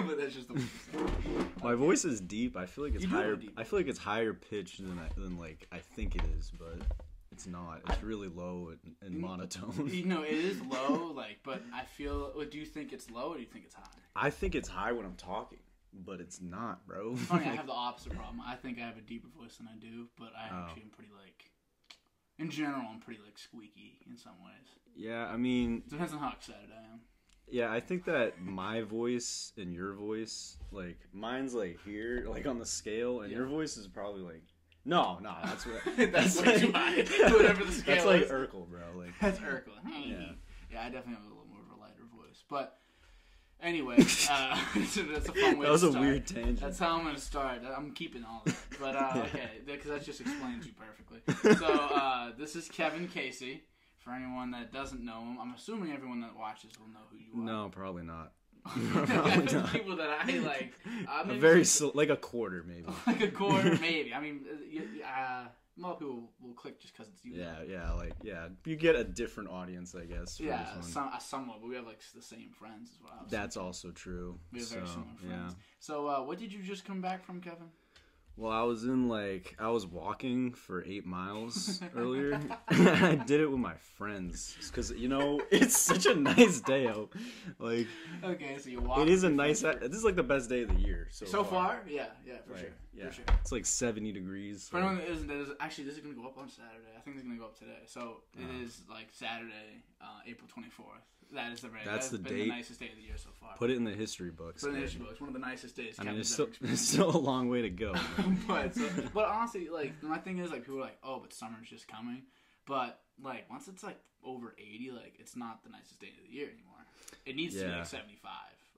but that's just the. My voice is deep. I feel like it's You do have a higher. deep I feel like it's higher pitched than I, than like I think it is, but it's not. It's really low and, and mm. monotone. You know, it is low, like, but I feel. Well, do you think it's low or do you think it's high? I think it's high when I'm talking, but it's not, bro. Oh, Funny, I have the opposite problem. I think I have a deeper voice than I do, but I Oh. actually am pretty like. In general, I'm pretty like squeaky in some ways. yeah, I mean, Depends on how excited I am. Yeah, I think that my voice and your voice, like mine's like here, like on the scale, and your voice is probably like. No, no, that's what. That's way too high. Whatever the scale That's like. Urkel, bro. Like, That's Urkel. Yeah. Yeah. I definitely have a little more of a lighter voice. But anyway, uh, that's a fun way that was to a start. weird tangent. That's how I'm gonna start. I'm keeping all of it. But uh, Yeah. okay, because that just explains you perfectly. So uh, this is Kevin Casey. For anyone that doesn't know him, I'm assuming everyone that watches will know who you are. no, probably not. probably Probably not. people that I like. Uh, A very sl- like a quarter, maybe. like a quarter, maybe. I mean, uh, uh, of people will click just because it's you. Yeah, yeah, like yeah. You get a different audience, I guess. Yeah, some, uh, somewhat, but we have like the same friends as well. That's also true. we have so, very similar yeah. friends. So, uh, what did you just come back from, Kevin? Well, I was in like I was walking for eight miles earlier. I did it with my friends because you know it's such a nice day out. Like Okay, so you walked. it is a nice. friends. This is like the best day of the year so, So far, yeah, yeah, for Like, sure, yeah, for sure. it's like seventy degrees. For anyone that isn't, that is, actually, this is gonna go up on Saturday. I think it's gonna go up today. So it Oh. is like Saturday, uh, April twenty fourth. That is the right. That's that the date. the nicest day of the year so far. Put it in the history books. Put it in the history books. One of the nicest days. I mean, it's still it's still a long way to go. but so, but honestly, like my thing is like people are like, oh, but summer's just coming. But like once it's like over eighty, like it's not the nicest day of the year anymore. It needs to be like seventy five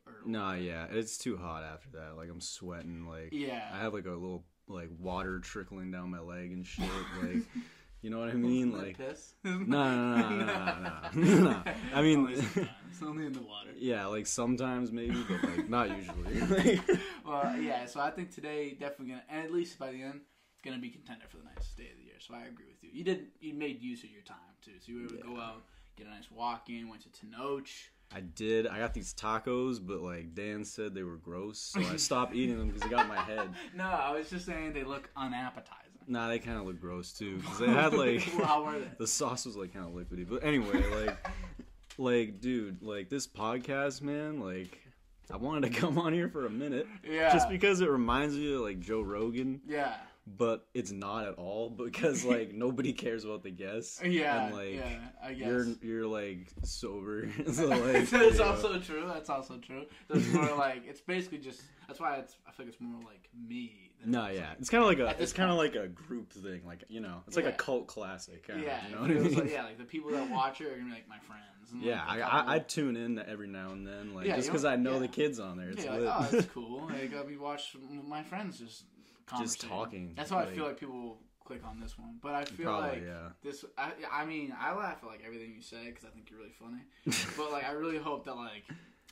or No, yeah, it's too hot after that. Like I'm sweating. Like yeah. I have like a little like water trickling down my leg and shit. Like, you know what I mean? Like, piss. no, no, no, no, no, no. I mean. It's only in the water. yeah, like sometimes maybe, but like not usually. Well, yeah. So I think today definitely gonna, and at least by the end, it's gonna be contender for the nicest day of the year. So I agree with you. You did. You made use of your time too. So you were able to go out, get a nice walk in, went to Tenoch. I did. I got these tacos, but like Dan said they were gross, so I stopped eating them because they got my head. No, I was just saying they look unappetizing. Nah, they kind of look gross too because they had like how they? the sauce was like kind of liquidy. But anyway, like, like dude, like this podcast, man, like. I wanted to come on here for a minute, Yeah. just because it reminds me of like Joe Rogan, Yeah. But it's not at all because like nobody cares about the guests. Yeah. and like yeah. I guess. you're you're like sober, so like that's know. also true. That's also true. That's more like it's basically just. That's why it's. I feel like it's more like me. Than No, it's yeah, like- it's kind of like a it's kind of like a group thing, like you know, it's like Yeah. a cult classic. Kinda, yeah, you know what I mean? like- yeah, like the people that watch it are gonna be like my friends. And Yeah, like, I, I I tune in every now and then, like Yeah, just because I know yeah. the kids on there. It's yeah, like, oh, that's cool. Like, we watch my friends just Just talking, That's why I feel like people will click on this one. But I feel Probably, like yeah. this. I, I mean, I laugh at like everything you say because I think you're really funny. but like, I really hope that like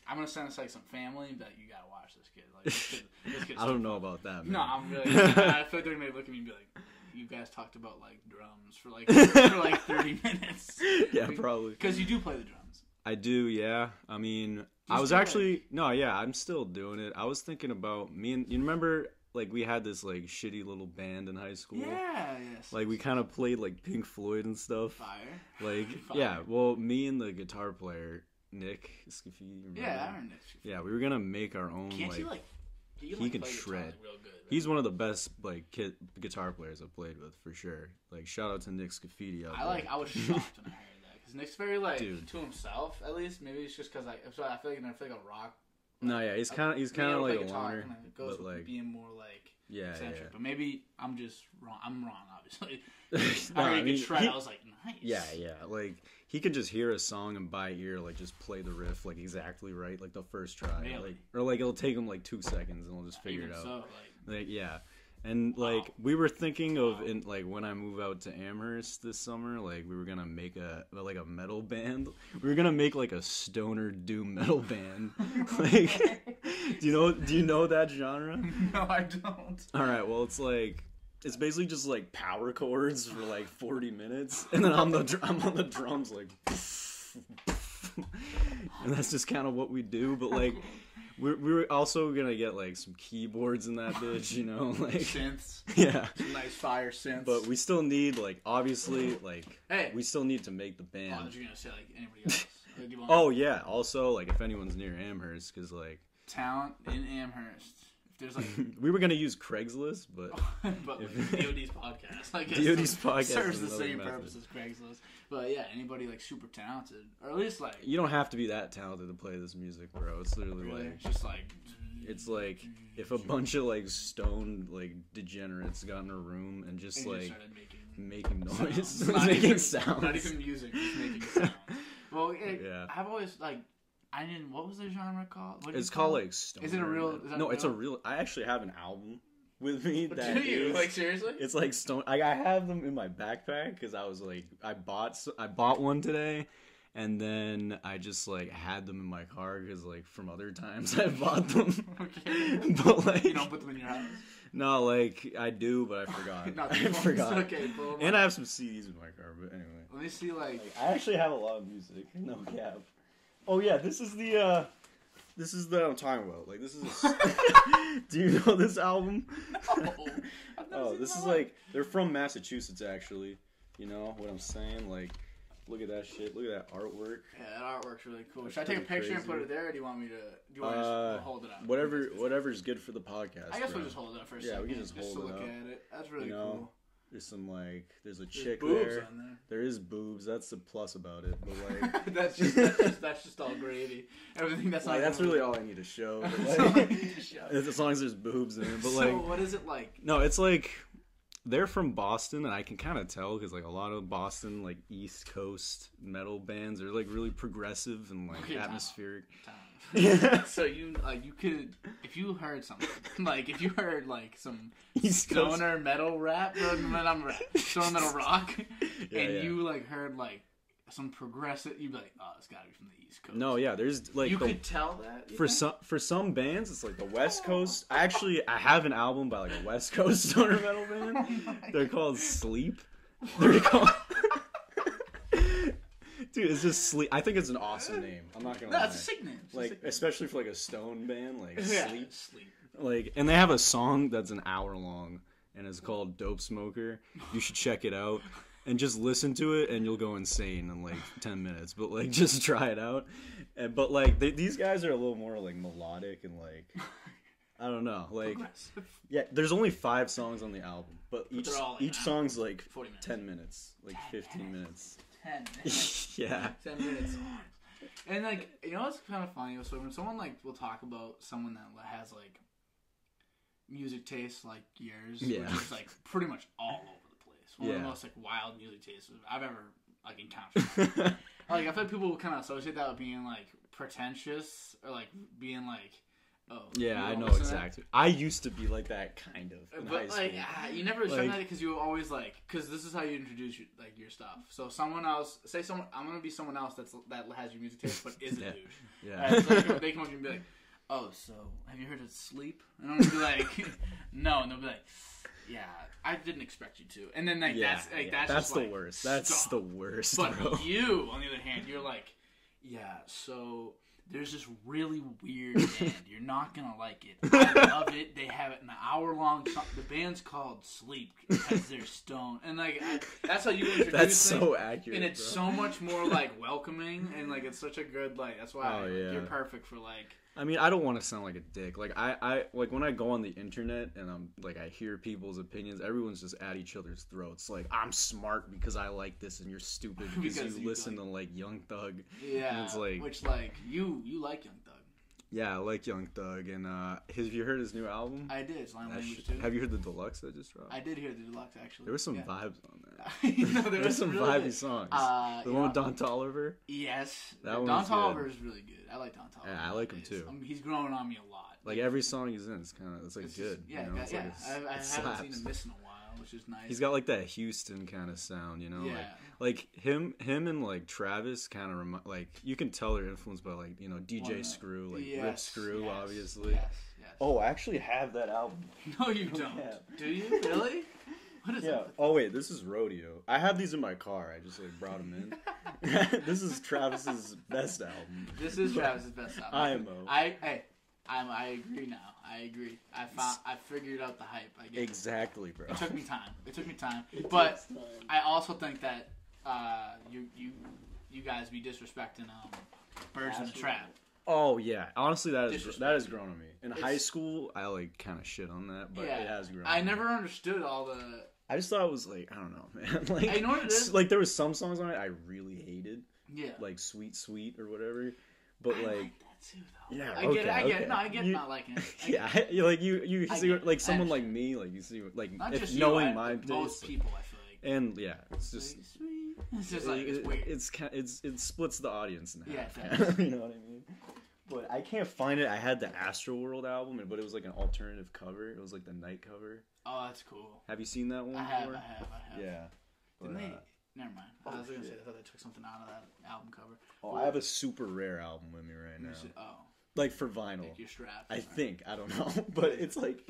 I'm gonna send us like some family that you gotta watch this kid. Like, this kid, this kid's I don't know about that. Man. No, I'm really. I feel like they're gonna look at me and be like, "You guys talked about like drums for like for like 30 minutes." yeah, probably. Because you do play the drums. I do, yeah. I mean, I was actually no, yeah. I'm still doing it. I was thinking about me and you remember like we had this like shitty little band in high school. Yeah. Yes. Like we kind of played like Pink Floyd and stuff. fire. Like Fire. yeah, well, me and the guitar player Nick Scafidi. remember Yeah? I remember. Yeah, we were gonna make our own Can't like. you like? He can, he like, can shred. real good. He's one of the best like kid, guitar players I've played with for sure. Like shout out to Nick Scafidi. I like. I was shocked when I heard that because Nick's very like Dude. to himself. At least maybe it's just because like so I feel like I feel like a rock. No, yeah, he's kind of he's kind of to like a loner, goes but with like being more like yeah, yeah. eccentric. But maybe I'm just wrong. I'm wrong, obviously. No, I I mean, could shred. he- I was like, nice. Yeah, yeah. Like he could just hear a song and by ear, like just play the riff like exactly right, like the first try. Really? Like or like it'll take him like two seconds and we'll just figure Even it out. so, like Like yeah. And like we were thinking of in like when I move out to Amherst this summer, like we were gonna make a like a metal band. We were gonna make like a stoner doom metal band. like do you know do you know that genre? no, I don't. All right, well it's like it's basically just like power chords for like 40 minutes and then I'm the dr- I'm on the drums like and that's just kind of what we do, but like we're we're also gonna get like some keyboards in that bitch, you know, like synths, yeah. some nice fire synths. But we still need like obviously like hey, we still need to make the oh, I band. thought you were gonna say like anybody else. Like, do you want Oh yeah, also like if anyone's near Amherst, because like talent in Amherst? There's like we were gonna use Craigslist, but but like DoD's podcast, I guess DoD's podcast serves the same method. purpose as Craigslist. But yeah, anybody like super talented, or at least like you don't have to be that talented to play this music, bro. It's literally really, like just like it's like if a bunch of like stoned like degenerates got in a room and just and like making making noise, sounds. Not making even- sounds. not even music, just making sounds. Well, it, Yeah. I've always like I didn't. What was the genre called? What It's called like stoner. Is it a real- metal. is that no, it's a real? real. I actually have an album with me that Do you is- like seriously? It's like stone. I, I have them in my backpack because I was like, I bought I bought one today, and then I just like had them in my car because like from other times I bought them. okay. but like, You don't put them in your house. no, like I do, but I forgot. Not I forgot. Okay, And. I have some CDs in my car, but anyway. Let me see, like. Like, I actually have a lot of music. No cap. Oh yeah, this is the. uh This is the I'm talking about. Like this is. A, do you know this album? No. Oh, this is one. like they're from Massachusetts actually. You know what I'm saying? Like, look at that shit. Look at that artwork. Yeah, that artwork's really cool. That's Should I take a pretty picture and put it there, or do you want me to? Do you want to Uh, just hold it up? Whatever, That's good. whatever's good for the podcast. I guess bro. we'll just hold it up for a Yeah, second. we can just hold to it look up. at it. That's really You know, cool. There's some like, there's a There's chick boobs there. on there. There is boobs. That's the plus about it. But like, that's just that's just that's just all gravy. Everything that's like not. that's really all I need to show. But, That's all I like, to show. as long as there's boobs in it. But so like, what is it like? no, it's like they're from Boston, and I can kind of tell because like a lot of Boston like East Coast metal bands are like really progressive and like Okay, atmospheric. Tom? So you like you could if you heard something like if you heard like some East Coast. stoner metal rap, or not rap, stoner metal rock, Yeah, and yeah. you like heard like some progressive, you'd be like, oh, it's gotta be from the East Coast. No, yeah, there's like you the- could tell that for some for some bands it's like the West Coast. I actually I have an album by like a West Coast stoner metal band. Oh They're called Sleep. They're called. Dude, it's just sleep. I think it's an awesome name. I'm not gonna No, lie. a sick name. It's Like sick name. especially for like a stone band, like yeah, sleep. sleep. Like, and they have a song that's an hour long, and it's called "Dope Smoker." You should check it out and just listen to it, and you'll go insane in like ten minutes. But like, just try it out. And but like, they, these guys are a little more like melodic and like, I don't know, like yeah. There's only five songs on the album, but each they're all, like, each song's like 40 minutes. ten minutes, like fifteen minutes. Ten minutes. yeah. Ten minutes. And like, you know what's kind of funny? So when someone like will talk about someone that has like music tastes like yours, Yeah. which is like pretty much all over the place. One of the most like wild music tastes I've ever like encountered. like I feel like people will kind of associate that with being like pretentious or like being like, oh yeah, I know to that? exactly. I used to be like that kind of But like, ah, you never Like- like, that because you were always like, because this is how you introduce your, like your stuff. So someone else, say someone, I'm gonna be someone else that's that has your music taste, but is a Yeah. douche. yeah. So they come- they come up to you and be like, "Oh, so have you heard of Sleep?" And I'm gonna be like, "No," and they'll be like, "Yeah, I didn't expect you to." And then like yeah, that's like yeah. that's, that's the like, worst. That's stop. the worst, But bro. you, on the other hand, you're like, "Yeah, so." There's this really weird band. You're not gonna like it. I love it. They have it in an hour long. Song. The band's called Sleep because they're stoned, and like I, that's how you introduce. That's things. so accurate. and it's bro. so much more like welcoming and like it's such a good like that's why Oh, like, yeah. you're perfect for like I mean, I don't want to sound like a dick. Like I, I like when I go on the internet and I'm like I hear people's opinions. Everyone's just at each other's throats. Like I'm smart because I like this, and you're stupid because, Because you, you listen like- to like Young Thug. yeah it's like- which like you you like Young Yeah, I like Young Thug, and uh, his, have you heard his new album? I did it's Line That Language shit- too have you heard the deluxe that just dropped? I did hear the deluxe actually there were some yeah. vibes on no, there There were some really vibey good- songs. uh, the one know- with Don Toliver. yes That Don one's Toliver is really good I like Don Toliver Yeah, I like him too. Um, he's growing on me a lot Like every song he's in, it's kind of it's like It's just- good. yeah you know? yeah, it's yeah. like I, I haven't seen him miss in a while which is nice He's got like that Houston kind of sound, you know. yeah Like, like him, him and like Travis kind of remi- like you can tell they're influenced by like you know DJ One, Screw, like Rip Screw, yes, obviously. yes, yes. Oh, I actually have that album. no you don't Yeah. do you really what is Yeah. that Oh wait, this is Rodeo. I have these in my car. I just like brought them in. this is Travis's best album. This is Travis's best album. IMO. I hey, I'm, I agree now. I agree. I found. I figured out the hype. I get it. Exactly, bro. It took me time. It took me time. But I also think that uh, you you you guys be disrespecting um, Birds in the Trap. Oh yeah, honestly, that is Disrespect. that has grown on me. In It's- high school, I like kind of shit on that, but yeah, it has grown. I on me. never understood all the. I just thought it was like I don't know, man. Like I know what it is. Like there was some songs on it I really hated, Yeah. like "Sweet Sweet" or whatever. But I like, like that too, though. yeah, I get it. I okay, get it. No, I get You- not liking it. I yeah, it. like you you I see like someone like me, like you see like Not if just you, knowing I- my like, most taste, people. I feel like. and yeah, it's just. It's just like it's it- weird. It's it's it splits the audience in Yeah, half. does. you know what I mean? But I can't find it. I had the Astroworld album, but it was like an alternative cover. It was like the night cover. oh, that's cool. Have you seen that one? I have. before? I have. I have. Yeah. Didn't But, they? uh, Never mind. oh, I was gonna shit. say I thought they took something out of that album cover. oh, I have a super rare album with me right now, said- oh, like for vinyl. like your straps. I think I don't know, but it's like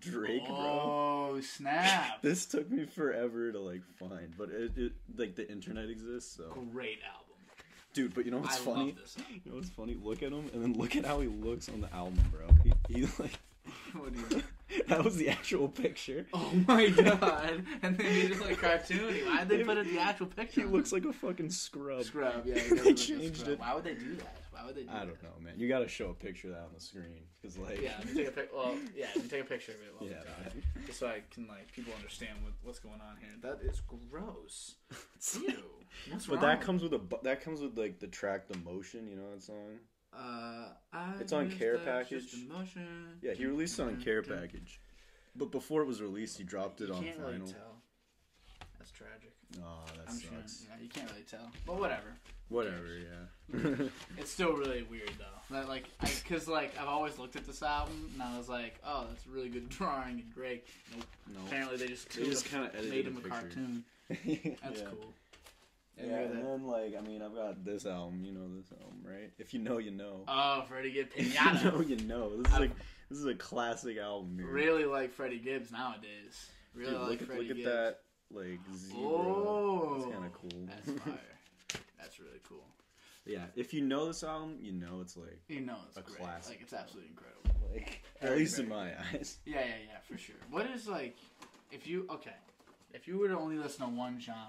Drake, bro. Oh snap! This took me forever to like find, but it, it like the internet exists, so Great album. dude. But you know what's I funny? love this. Album. You know what's funny? Look at him and then look at how he looks on the album, bro. He, he like What do you? that was the actual picture. Oh my god! And then he just like cartoony. Why'd they put it the actual picture? He looks like a fucking scrub. scrub. Yeah, They look like a changed scrub. it. Why would they do that? Why would they do I that? don't know, man. You gotta show a picture of that on the screen, cause like Yeah, let me take a pic. Well, yeah, let me take a picture of it. While yeah, man. just so I can like people understand what, what's going on here. That is gross. Ew. What's But wrong? that comes with a that comes with like the track "The Motion." You know that song? Uh, I It's on Care Package. Yeah, he released it on Care Package. But before it was released, he dropped it You on can't really tell. That's tragic. Oh, that I'm sure. sucks. Yeah, you can't really tell. But whatever. Whatever, yeah. It's still really weird though. That like, I, cause like I've always looked at this album and I was like, oh, that's really good drawing and Drake. Nope. no. Apparently they just, They just kinda made him a picture. cartoon. That's yeah. cool. Yeah, And you're and then like I mean I've got this album, you know this album, right? If you know, you know. Oh, Freddie Gibbs If you know, you know. This is I've- like this is a classic album. Really like Freddie Gibbs nowadays. Really Dude, like look at Freddie look at that like zebra. Oh, That's kind of cool. That's fire. That's really cool. yeah, if you know this album, you know it's like You know it's A great. classic. Like it's absolutely incredible. like at least in my eyes. Yeah, yeah, yeah, for sure. What is like, if you okay, if you were to only listen to one genre,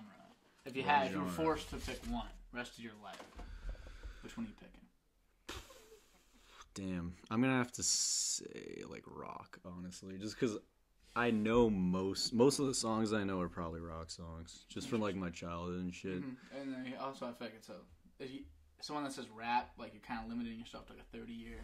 if you had, if you were genre. forced to pick one, rest of your life, which one are you picking? Damn, I'm gonna have to say like rock, honestly, just because I know most most of the songs I know are probably rock songs, just from like my childhood and shit. Mhm. And then you also, I feel like it's a, if you, someone that says rap, like you're kind of limiting yourself to like a 30 year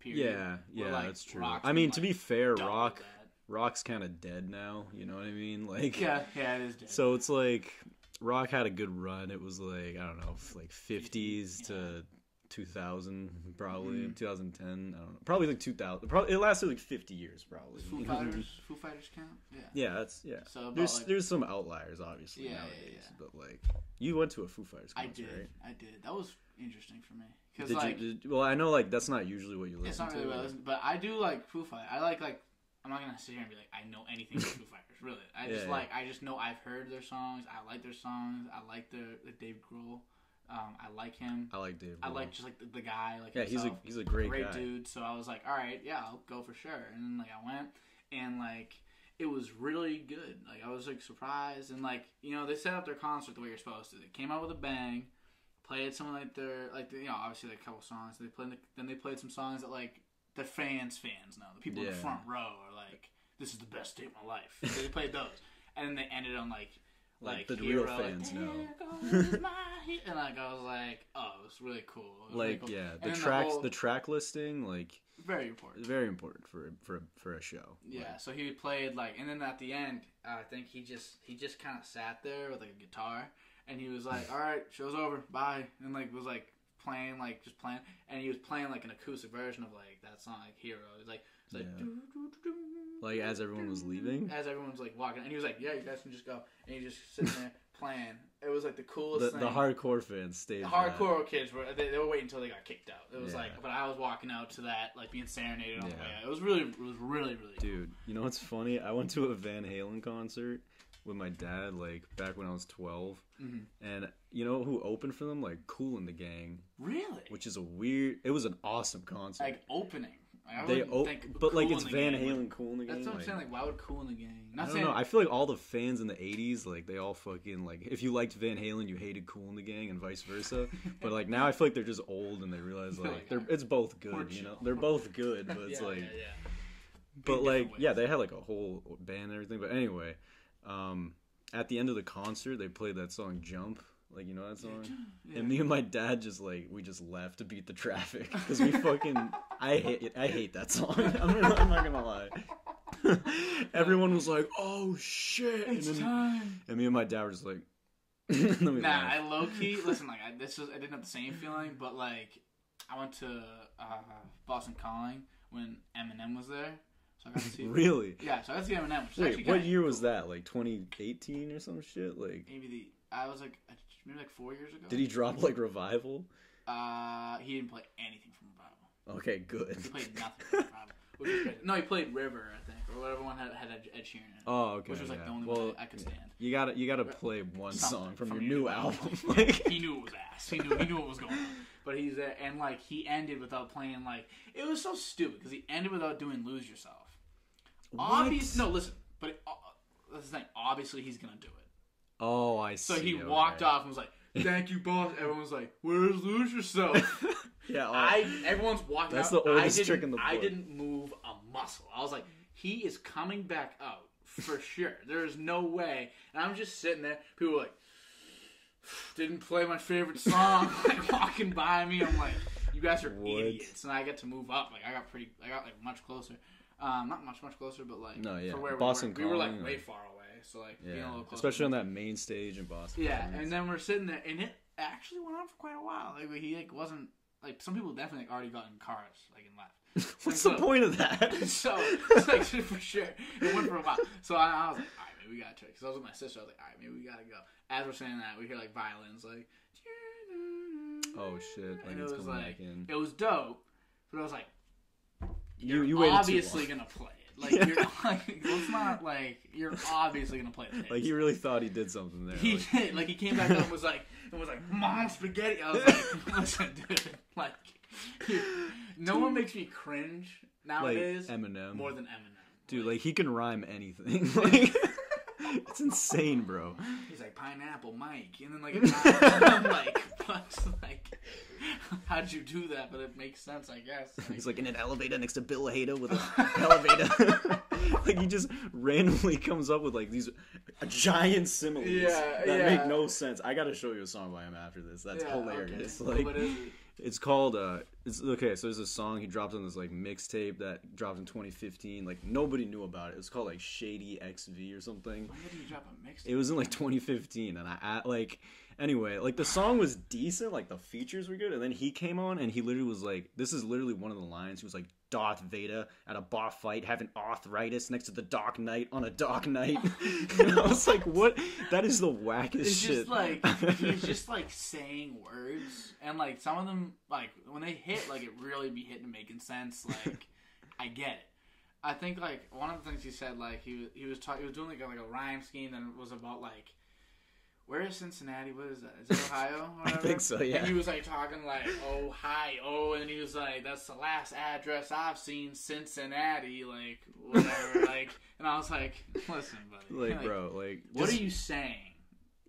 period. Yeah, yeah, like, that's true. I mean, to like, be fair, rock rock's kind of dead now. You know what I mean? Like, Yeah, yeah, it is. Dead. so it's like rock had a good run. It was like I don't know, like 50s to 2000, probably Mhm. 2010. I don't know, probably like 2000. Probably it lasted like 50 years, probably. Foo You know what I mean? Fighters, Foo Fighters count. Yeah. Yeah, that's yeah. So about There's like, there's some outliers obviously Yeah, yeah, nowadays, yeah. but like you went to a Foo Fighters concert, I did, right? I did. That was interesting for me because Did like you? Did, well, I know like that's not usually what you listen it's not to. really what I like- listen, but I do like Foo Fighters. I like like I'm not gonna sit here and be like I know anything about Foo Fighters. Really, I just Yeah, like I just know I've heard their songs. I like their songs. I like the the Dave Grohl. Um, I like him. I like Dave. I like just like the, the guy. Like Yeah, he's a he's a great, great guy. dude. So I was like, all right, yeah, I'll go for sure. And then like I went, and like it was really good. Like I was like surprised, and like you know they set up their concert the way you're supposed to. They came out with a bang, played some like their like you know obviously like a couple songs. They played then they played some songs that like the fans fans know the people in the front row this is the best day of my life. So they played those, and then they ended on like. Like, Like, the hero, real fans like, know. My and like I was like, oh, it was really cool. It was really Like cool. yeah, And the tracks, whole- the track listing, like very important. very important for for for a show. Yeah, so he played like, and then at the end, I think he just he just kind of sat there with like a guitar, and he was like, "All right, show's over, bye," and like was like playing like just playing, and he was playing like an acoustic version of like that song, like Hero. It was like, Yeah. Like, as everyone was leaving? as everyone's like walking, and he was like, "Yeah, you guys can just go," and he just sitting there playing. It was like the coolest The, thing. the hardcore fans stayed. The for that. hardcore kids were they, they were waiting until they got kicked out. It was Yeah. like, but I was walking out to that like being serenaded on the way out. It was really, it was really, really. cool. Dude, you know what's funny? I went to a Van Halen concert, with my dad like back when I was 12 Mhm. and you know who opened for them like Kool & the Gang, Really? which is a weird. It was an awesome concert. Like opening. Like, they o- think but like it's Van would- Halen Kool & the Gang. That's what I'm like- saying. Like, why would Kool & the Gang? Not I don't saying know. I feel like all the fans in the '80s, like they all fucking like. If you liked Van Halen, you hated Kool & the Gang, and vice versa. but like now, I feel like they're just old and they realize like they're "Ah, it's both good. You know, they're both good, but it's yeah, like, yeah, yeah. but like, yeah, they had like a whole band and everything. But anyway, um, at the end of the concert, they played that song "Jump." Like you know that song. Yeah. And me and my dad just like we just left to beat the traffic because we fucking I hate I hate that song. I'm not, I'm not gonna lie. Everyone was like, "Oh shit!" It's and, then- time. and me and my dad were just like, and then we Nah, laughed. I low key listen. Like, I, this was I didn't have the same feeling, but like, I went to uh, Boston Calling when Eminem was there, so I got to see. really. Yeah, so I got to see Eminem. Which is actually Wait, what year was that? Like 2018 or some shit? Like, Maybe the I was like maybe like four years ago. did he drop like revival? Uh, he didn't play anything from Revival. Okay, good. He played nothing from Revival. Which was crazy. No, he played River, I think, or whatever one had had Ed, Sheeran. In it, Oh, okay. which was like yeah. the only well, one I, could stand. You gotta you gotta play one Something song from, from your your new album. album. he knew it was ass. He knew he knew what was going on. But he's there, and like he ended without playing. Like it was so stupid because he ended without doing "Lose Yourself." Obvious, no, listen, but it, uh, that's the thing. Obviously, he's gonna do it. Oh, I see. So he okay. walked off and was like, "Thank you, boss." Everyone was like, "Where's Lose Yourself?" Yeah, I everyone's walking. That's out. the oldest I didn't- trick in the book. I didn't move a muscle. I was like, he is coming back out for sure. There is no way. And I'm just sitting there. People were like, didn't play my favorite song. like walking by me, I'm like, you guys are What? idiots. And I get to move up. Like I got pretty. I got like much closer. Um, not much, much closer, but like No, yeah. for where Boston we were. We were like way far away. So like being a yeah, little especially on that main stage in Boston. Yeah, and then we're sitting there, and it actually went on for quite a while. Like he like wasn't like some people definitely already got in cars like and left. what's so- the point of that? so it's like for sure it went for a while. So I, I was like, all right, maybe we gotta try. Because I was with my sister. I was like, all right, maybe we gotta go. As we're saying that, we hear like violins, like. oh shit! Like And it was like back in. it was dope, but I was like, You you're you obviously gonna play it. Like you're like, let's not like you're obviously gonna play it. Like he really thought he did something there. He like- did. Like he came back up and was like, and was like, "Mom, spaghetti." I was like, "Listen, dude, like, no one makes me cringe nowadays like Eminem. more than Eminem." Dude, like he can rhyme anything. like it's insane, bro. he's like pineapple Mike, and then like I'm like, what? Like, how'd you do that? But it makes sense, I guess. Like, He's like in an elevator next to Bill Hader with an elevator. like he just randomly comes up with like these giant similes Yeah, that yeah. make no sense. I gotta show you a song by him after this. That's yeah, hilarious. okay. Like What is it? It's called uh it's okay, so there's a song he dropped on this like mixtape that dropped in 2015. Like nobody knew about it. It's called like Shady XV or something. When did he drop a mix? It was in like 2015, and I, I like anyway, like the song was decent, like the features were good, and then he came on and he literally was like, "This is literally one of the lines." He was like, "Darth Vader at a bar fight having arthritis next to the Dark Knight on a dark night," and I was like, "What? That is the wackest It's shit." just like he's just like saying words, and like some of them, like when they hit, like it really be hitting and making sense. Like I get it. I think like one of the things he said, like he was he was talking, he was doing like a, like a rhyme scheme that was about like. Where is Cincinnati? What is that? Is it Ohio? I think so, yeah. And he was like talking like, "Oh hi, oh," and he was like, "That's the last address I've seen, Cincinnati." Like whatever, like, and I was like, "Listen, buddy, like, bro, like, what just- are you saying?"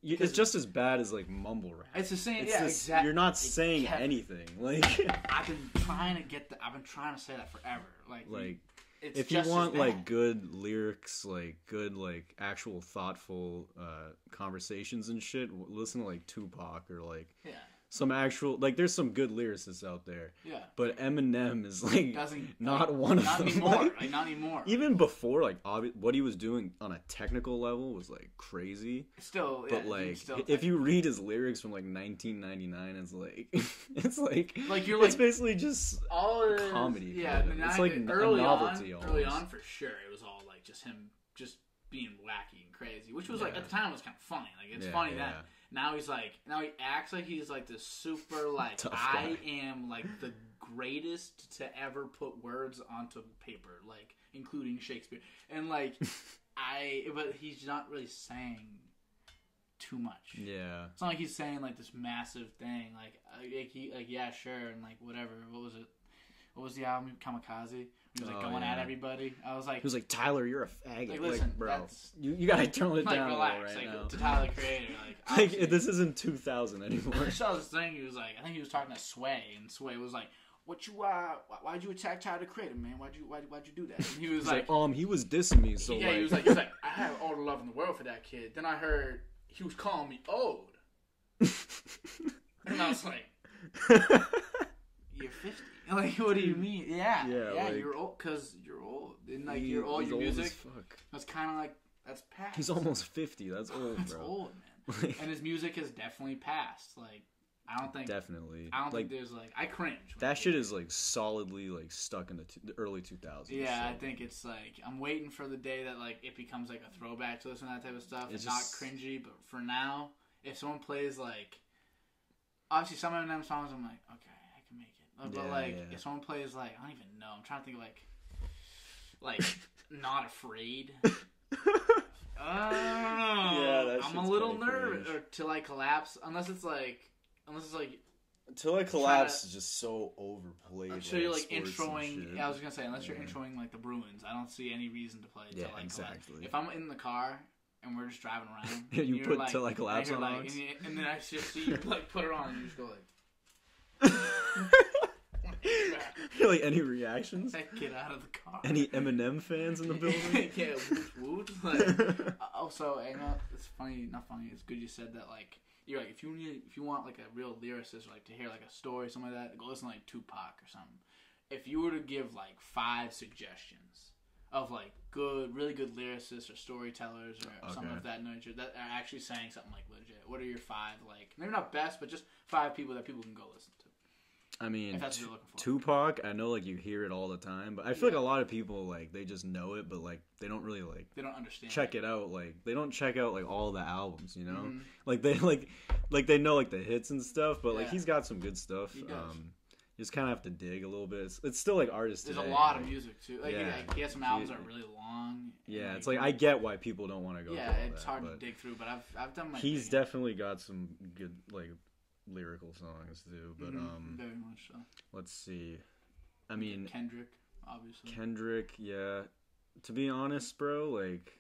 you- It's just as bad as like mumble rap. It's the same. It's yeah, exactly. You're not saying kept- anything. Like, I've been trying to get the. I've been trying to say that forever. Like, like it's if you want like good lyrics like good like actual thoughtful uh conversations and shit listen to like tupac or like yeah, some actual like there's some good lyricists out there yeah, but eminem is like doesn't not like, one of not them anymore. Like, Like, not anymore. even before like obvi- what he was doing on a technical level was like crazy still, but yeah, like still if you read his lyrics from like 1999 it's like it's like Like, you're like it's basically just all is, comedy, Yeah, kinda. It's 90s like a early novelty on, early on for sure. It was all like just him, just being wacky and crazy, which was like at the time was kind of funny. Like it's Yeah, funny yeah. Now he's like, now he acts like he's like this super like Tough I guy. am like the greatest to ever put words onto paper, like including Shakespeare, and like I but he's not really saying too much. Yeah. It's not like he's saying like this massive thing. Like, uh, like he like yeah sure and like whatever. What was it? What was the album Kamikaze? He was like Oh, going at everybody. I was like, He was like, Tyler, you're a faggot. Like, Like, listen, bro, that's- you, you gotta tone it like down a relax, little right like now. to Tyler the Creator. Like, Like this isn't 2000 anymore. I saw this thing. He was like, I think he was talking to Sway, and Sway was like, "What you uh, why- why'd you attack Tyler the Creator, man? Why'd you why'd, why'd you do that?" And he was like, like, um, he was dissing me, so yeah, like, he was like, he was like, I have all the love in the world for that kid. Then I heard he was calling me old, and I was like, "You're 50. Like, what do you mean? Yeah, Yeah, yeah, like- you're old because you're old, and like he- you're all your music. fuck. That's kind of like that's past. He's almost 50. That's old, that's bro. old, man. And his music has definitely passed. Like, I don't think. definitely. I don't like think there's like I cringe. that shit is like solidly like stuck in the, t- the early 2000s. Yeah, I think it's like I'm waiting for the day that like it becomes like a throwback to listen to that type of stuff. It's It's not cringy, but for now, if someone plays like obviously some of them songs, I'm like, okay, I can make it. But Yeah, like yeah. if someone plays like I don't even know, I'm trying to think of like like not afraid. uh, yeah, I'm a little nervous or till I collapse, unless it's like unless it's like Until I collapse is just so overplayed. Sure you're like introing. Yeah, I was gonna say unless you're introing like the Bruins, I don't see any reason to play. Till Yeah, I Collapse. If I'm in the car and we're just driving around, You and put like, Till I Collapse on like, and, you, and then I just see you like put it on, and you just go like, You're any reactions? "Get out of the car." Any Eminem fans in the building? yeah, woot, woot. Like, uh, also, I know it's funny. Not funny. It's good you said that. Like, you're like, if you need, if you want like a real lyricist, or like to hear like a story, something like that, go listen to like Tupac or something. If you were to give like five suggestions of like good, really good lyricists or storytellers or something Okay. of that nature that are actually saying something like legit, what are your five like? Maybe not best, but just five people that people can go listen to. I mean, If that's what you're looking for. Tupac, I know like you hear it all the time, but I feel like a lot of people like they just know it, but like they don't really like They don't understand. check it out. Like they don't check out like all the albums, you know? Mhm. Like they like like they know like the hits and stuff, but like he's got some good stuff. Um, you just kind of have to dig a little bit. It's, it's still like artists. There's today, a lot like- of music too. Like, Yeah. yeah. he has some albums that are really long. Yeah, it's like I get why people don't want to go. yeah, it's that, hard to dig through, but I've I've done my. He's digging. definitely got some good like lyrical songs too. But Mhm, um, very much so. let's see. I mean, Kendrick, obviously. Kendrick, yeah. To be honest, bro, like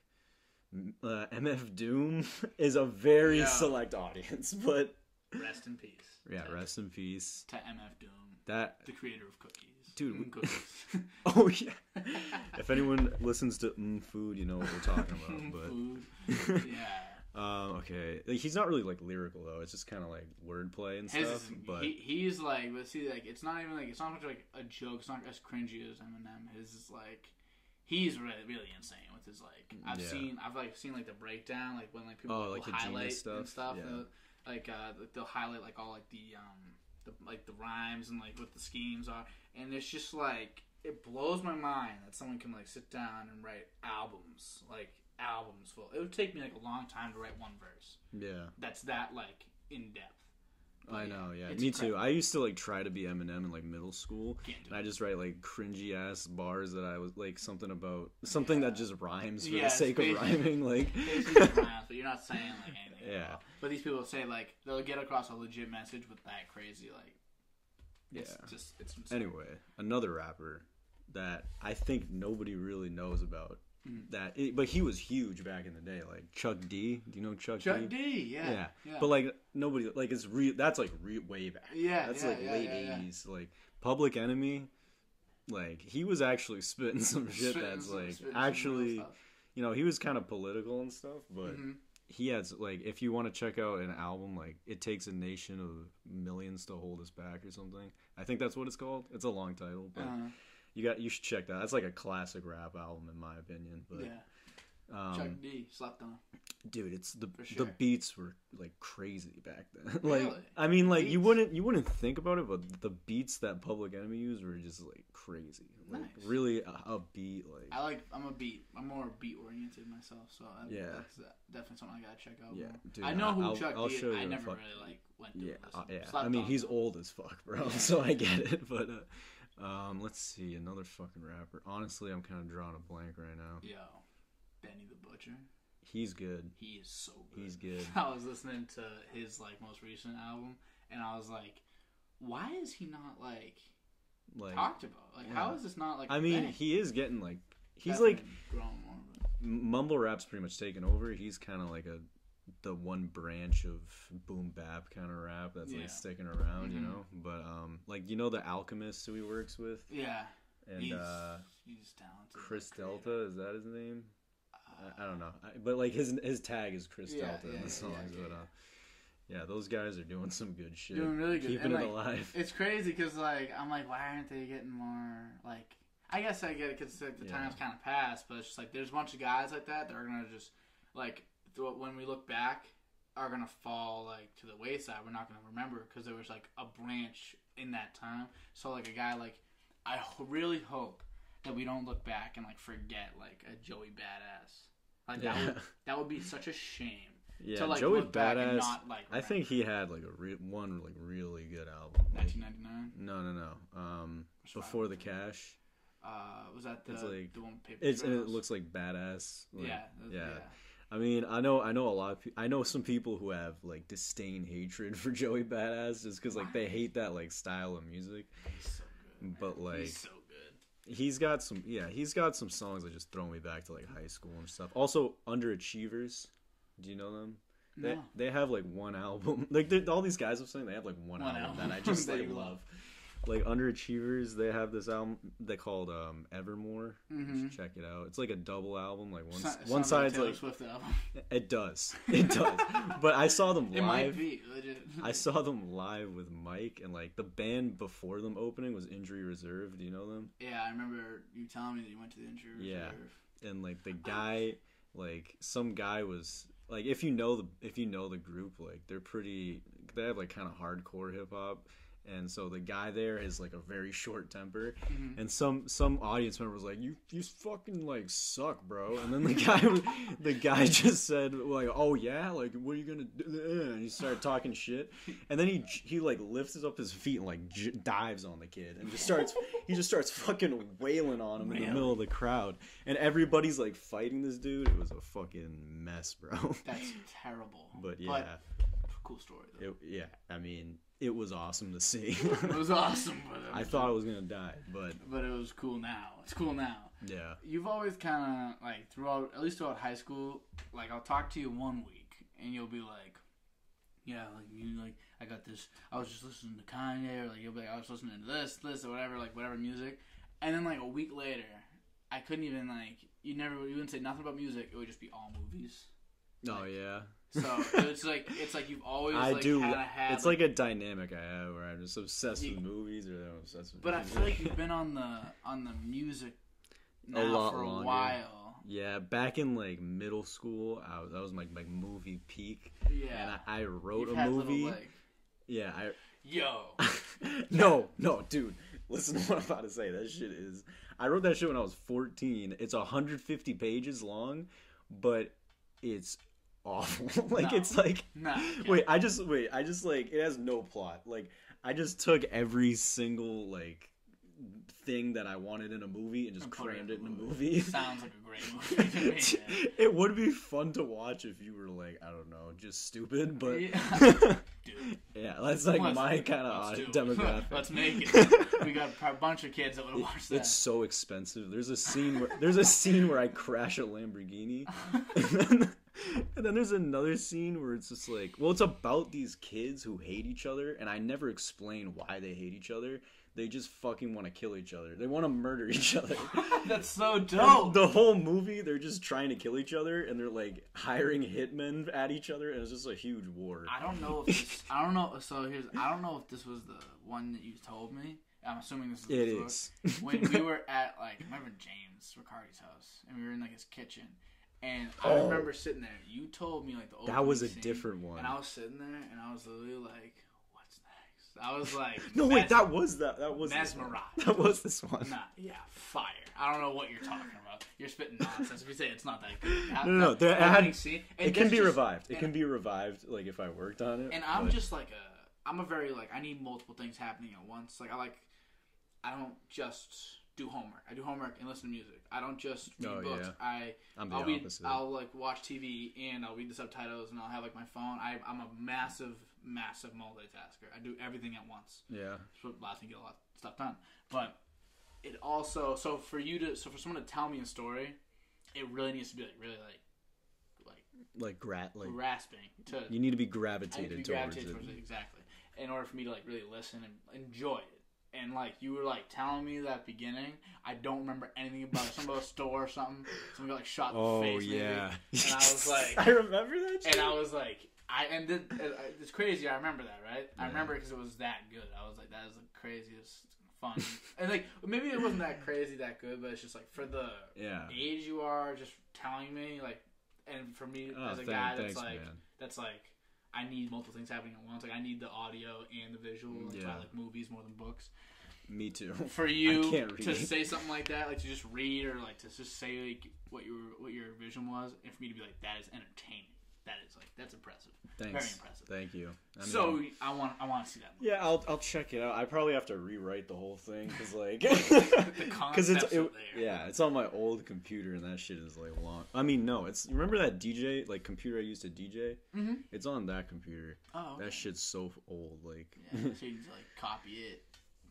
uh, MF Doom is a very Yeah. select audience, but rest in peace. yeah, to, rest in peace. to MF Doom, That the creator of cookies. Dude, cookies. oh yeah. if anyone listens to mm, food, you know what we're talking about. But Yeah. Um, okay, like, he's not really like lyrical though. It's just kind of like wordplay and His, stuff. But he, he's like, but see, like, it's not even like it's not much like a joke. It's not as cringy as Eminem. His is like, he's really really insane with his like. I've Yeah. seen, I've like seen like the breakdown, like when like people Oh, like the highlight stuff? and stuff. Yeah. they'll- like uh, they'll highlight like all like the um, the like the rhymes and like what the schemes are, and it's just like it blows my mind that someone can like sit down and write albums like albums full. It would take me like a long time to write one verse. yeah, That's that like in depth. I know. Yeah, me too. I used to like try to be Eminem in like middle school. And I just write like cringy ass bars that I was like something about something that just rhymes for Yeah, the sake of rhyming. Like, rhymes, but you're not saying like anything. Yeah. But these people say like they'll get across a legit message with that crazy like. It's Yeah. just it's insane. anyway, another rapper that I think nobody really knows about. Mhm. That, it, but he was huge back in the day. Like Chuck D. Do you know Chuck, D Chuck D? D, yeah, Yeah. yeah. But like nobody, like it's re- That's like re- way back. Yeah, That's yeah, like late yeah, yeah. '80s. Like Public Enemy. Like he was actually spitting some shit that's some- like real actually, you know, he was kind of political and stuff, but Mhm. he has like if you want to check out an album like it takes a nation of millions to hold us back or something i think that's what it's called it's a long title but Uh, you got you should check that that's like a classic rap album in my opinion but yeah, um Chuck D slept on. dude it's the For the beats were like crazy back then like Really? i mean like you wouldn't you wouldn't think about it but the beats that public enemy used were just like crazy like Nice. really a, a beat like I like. I'm a beat. I'm more beat oriented myself, so I, Yeah. that's definitely something I gotta check out. Yeah, dude, I know who I'll- Chuck I'll D. show is. I never fuck- really like went to Yeah, uh, yeah. Slept I mean, on he's old as fuck, bro. So I get it. But uh, um, let's see another fucking rapper. Honestly, I'm kind of drawing a blank right now. Yo, Benny the Butcher. He's good. He is so good. He's good. I was listening to his like most recent album, and I was like, why is he not like Like, talked about? Like, how yeah. is this not like? I mean, thing? he is getting like he's like growing more. But mumble rap's pretty much taken over. He's kind of like a the one branch of boom bap kind of rap that's Yeah. like sticking around, you Mhm. know. But um, like you know the Alchemist who he works with, yeah, and he's uh, he's talented. Chris. Delta is that his name? Uh, I, I don't know, I, but like his his tag is Chris Yeah, Delta in yeah, the yeah, songs. but uh, yeah, those guys are doing some good shit, Doing really good. keeping And, it alive. It's crazy because like I'm like, why aren't they getting more like? I guess I get it because like, the time's kind of passed, but it's just like there's a bunch of guys like that that are gonna just like when we look back are gonna fall like to the wayside. We're not gonna remember because there was like a branch in that time. So like a guy like I really hope that we don't look back and like forget like a Joey Badass. Like that would that would be such a shame yeah, to like Joey look back and Badass. not like. I think he had like a re- one like really good album. Like, 1999. no, no, no. Um, What's before the cash. Uh, was that the like- the one paper It's it looks like badass. Like, yeah, yeah. yeah. I mean, I know, I know a lot of. Pe- I know some people who have like disdain hatred for Joey Badass just because like they hate that like style of music. He's so good. But, like, he's so good. He's got some, yeah, he's got some songs that just throw me back to like high school and stuff. Also, Underachievers. Do you know them? They No. they have like one album. Like all these guys I'm saying, they have like one, One album, album that I just like love. Like Underachievers, they have this album they called um, Evermore. You Mhm. should check it out. It's like a double album. Like one So- one side's like Swift album. it does, it does. but I saw them It might live. be legit. I saw them live with Mike, and like the band before them opening was Injury Reserve. Do you know them? Yeah, I remember you telling me that you went to the injury reserve Yeah. and like the guy like some guy was like if you know the if you know the group like they're pretty they have like kind of hardcore hip hop and so the guy there is like a very short temper. Mhm. and some some audience member was like you you fucking like suck bro. And then the guy the guy just said like oh yeah? Like what are you gonna do? And he started talking shit. And then he he like lifts up his feet and like j- dives on the kid and just starts he just starts fucking wailing on him in the middle of the crowd. And everybody's like fighting this dude. It was a fucking mess bro. That's terrible. but yeah. cool story though. it, yeah. I mean it was awesome to see It was awesome, but it i was- thought i was gonna die but but it was cool now. It's cool now. yeah You've always kind of like throughout, at least throughout high school, like I'll talk to you one week and you'll be like, "Yeah, like you like I got this. I was just listening to Kanye, or like you'll be like, I was listening to this, this, or whatever, like whatever music." And then like a week later, I couldn't even like you never you wouldn't say nothing about music. It would just be all movies. oh yeah So it's like it's like you've always I like, do. Had, it's like, a dynamic I have where I'm just obsessed You- with movies or I'm obsessed with. But I feel like you've been on the on the music now lot for a longer. while. yeah, back in like middle school, I, was- that was like my like movie peak, Yeah. and I, I wrote You've a little, movie. like, yeah, I. Yo. no, no, dude. Listen to what I'm about to say. That shit is. I wrote that shit when I was 14. It's 150 pages long, but it's awful. like No. it's like okay. Wait, I just wait. I just like it has no plot. Like I just took every single like thing that I wanted in a movie and just And put it in crammed it in a movie. movie. Sounds like a great movie to me. it would be fun to watch if you were like I don't know, just stupid. But Yeah. yeah, that's like Let's my kind of demographic. Let's make it. We got a bunch of kids that would watch that. It's so expensive. There's a scene where there's a scene where I crash a Lamborghini, and then, there's another scene where it's just like, well, it's about these kids who hate each other, and I never explain why they hate each other. They just fucking want to kill each other. They want to murder each other. That's so And dope. The whole movie, they're just trying to kill each other, and they're like hiring hitmen at each other, and it's just a huge war. I don't know if this, I don't know. So here's I don't know if this was the one that you told me. I'm assuming this is. It is. when we were at like I remember James Riccardi's house and we were in like his kitchen and I Oh. remember sitting there. You told me like the That was a scene, different one. and I was sitting there and I was literally like, "What's next?" I was like, No, wait, that was that. That was. Mesmerized. That was this one. Nah, yeah, fire. I don't know what you're talking about. You're spitting nonsense if you say it's not that good. That- No, no, no, there- it had- scene- it can that's be just- revived. It can be revived, like if I worked on it. And I'm but- just like a, I'm a very like I need multiple things happening at once. Like I like, I don't just do homework. I do homework and listen to music. I don't just read Oh, books. yeah. I I'm the I'll read. opposite. I'll like watch TV and I'll read the subtitles and I'll have like my phone. I, I'm a massive, massive multitasker. I do everything at once. yeah. What allows me to get a lot of stuff done. But it also so for you to so for someone to tell me a story, it really needs to be like really like like Like grat like grasping to you need to be gravitated, to gravitated be towards it. towards it exactly in order for me to like really listen and enjoy it. And like you were like telling me that beginning, I don't remember anything about it. Something about a store or something. Something got like shot in the Oh face. maybe. yeah. And I was like- I remember that. and. I was like, I and it, it, uh, uh, it's crazy. I remember that, right? I Yeah. remember it because it was that good. I was like, that is the craziest fun. and like maybe it wasn't that crazy, that good, but it's just like for the yeah. age you are, just telling me like, and for me Oh, as a thank- guy that's thanks, like, man. that's like. I need multiple things happening at once. Like I need the audio and the visual. That's why I like movies more than books. Me too. For you to say something like that, like to just read or like to just say like what your what your vision was, and for me to be like that is entertaining. That is like that's impressive. Thanks. Very impressive. Thank you. I mean, so I want I want to see that. Movie. yeah, I'll I'll check it out. I probably have to rewrite the whole thing because like The because it's concepts it, are there. yeah it's on my old computer and that shit is like long. I mean no, it's remember that DJ like computer I used to DJ. Mhm. It's on that computer. Oh, okay. That shit's so old. Like yeah. So you just like copy it,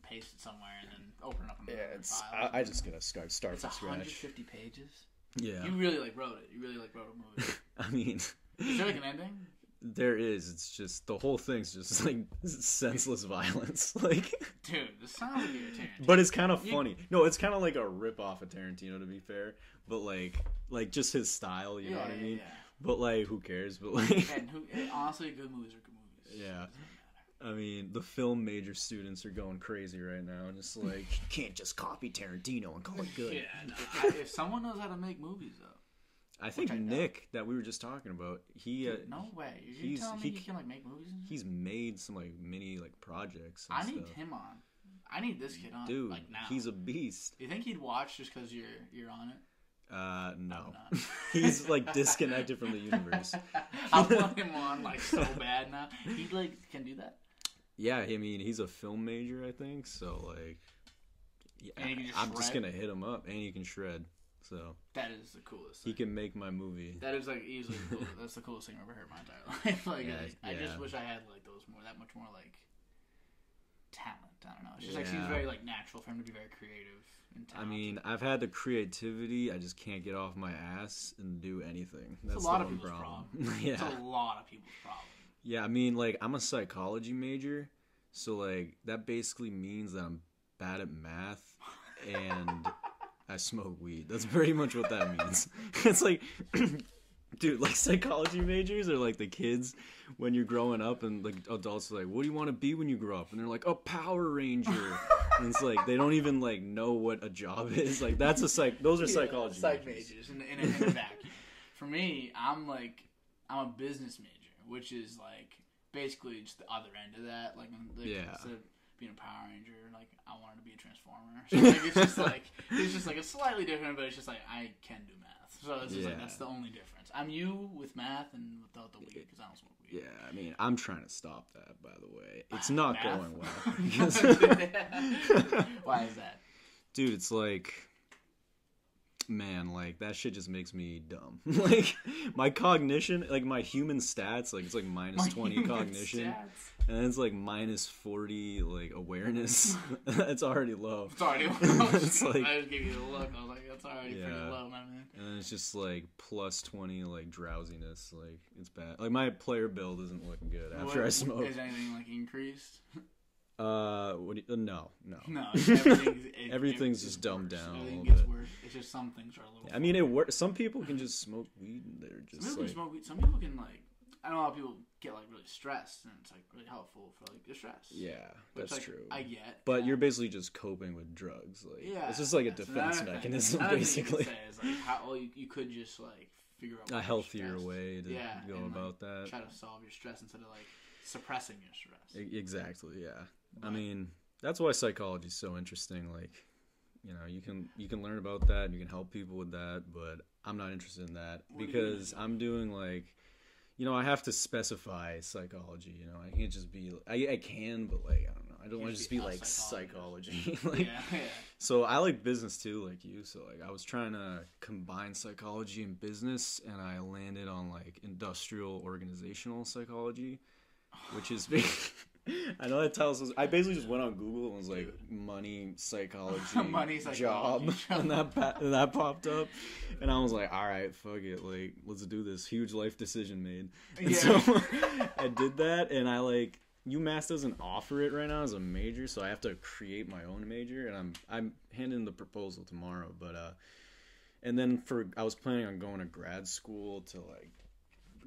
paste it somewhere, and then open it up in yeah, another it's file. I, I just gotta start start it's from scratch. 150 pages. Yeah, You really like wrote it. You really like wrote a movie. I mean. Is there like an ending? There is. It's just the whole thing's just like senseless violence. Like, Dude, this sounds like Tarantino. but it's kind of You- funny. No, it's kind of like a rip off of Tarantino, to be fair. But like, like just his style. You yeah, know what I mean? yeah. But like, who cares? But like, And who, honestly, good movies are good movies. Yeah. I mean, the film major students are going crazy right now. And just like, you can't just copy Tarantino and call it good. Yeah, no, if someone knows how to make movies, though, I think I. Nick that we were just talking about, he uh, no way. You're he's- telling me he he, can like make movies? He's made some like mini like projects. And I need stuff. him on. I need this kid on. Dude, like now. he's a beast. You think he'd watch just because you're you're on it? Uh, no. He's like disconnected from the universe. I want him on like so bad now. He like can do that. Yeah, I mean, he's a film major, I think. So like, yeah, And he can just I'm just gonna hit him up, and he can shred. So That is the coolest. he can make my movie. That is like easily the coolest. that's the coolest thing I've ever heard in my entire life. like Yeah, I, I just wish I had like those more that much more like talent. I don't know. It's just like seems very like natural for him to be very creative and I mean, I've had the creativity. I just can't get off my ass and do anything. That's a lot of people's problem. It's yeah, a lot of people's problem. yeah. I mean, like, I'm a psychology major, so like that basically means that I'm bad at math and I smoke weed. That's pretty much what that means. it's like, dude, like psychology majors are like the kids when you're growing up, and like adults are like, "What do you want to be when you grow up?" And they're like, "A Power Ranger." and it's like they don't even like know what a job is. Like that's a psych. Those are psychology psych majors. majors in, in, a, in a vacuum. For me, I'm like I'm a business major, which is like basically just the other end of that. Like, like Yeah. Being a Power Ranger, like I wanted to be a Transformer. So like it's just like it's just like it's slightly different, but it's just like I can do math. So it's just like that's the only difference. I'm you with math and without the weed because I don't smoke weed. Yeah, I mean, I'm trying to stop that. By the way, it's not Math? going well. Because- Why is that? dude it's like man like that shit just makes me dumb like my cognition like my human stats like it's like minus My 20 cognition stats. And then it's like minus 40 like awareness it's already low It's already low. It's like- I just gave you the look. I was like, that's already pretty low, my man. and then it's just like plus 20 like drowsiness like it's bad like my player build isn't looking good after What- i smoke Is anything like increased? uh what you, uh, no no No, everything's, it, Everything's just dumbed worse. down a Everything little gets bit. worse. It's just some things are a little. i mean it works some people can just smoke weed and they're Some just people like can smoke weed. Some people can like. I know a lot of people get like really stressed, and it's like really helpful for like their stress. yeah Which, that's like, true I get. But yeah. you're um, basically just coping with drugs. Like Yeah, it's just like a defense mechanism, thing basically. is like how well, you, you could just like figure out A healthier way to Yeah, go and, like, about that. Try to solve your stress instead of like suppressing your stress. Exactly. Yeah. I mean, that's why psychology is so interesting. Like, you know, you can you can learn about that and you can help people with that, but I'm not interested in that What are you because? I'm doing like, you know, I have to specify psychology. You know, I can't just be. I I can, but like I don't know. I don't want to just be be like psychology. like, yeah, yeah. So I like business too, like you. So like I was trying to combine psychology and business, and I landed on like industrial organizational psychology, which is big. I know that tells us. I basically just went on Google and was like money psychology, Money job, psychology. and that pa- and that popped up, and I was like, all right, fuck it, like let's do this. Huge life decision made. And Yeah. so I did that, and I like UMass doesn't offer it right now as a major, so I have to create my own major, and I'm I'm handing the proposal tomorrow. But uh, and then for I was planning on going to grad school to like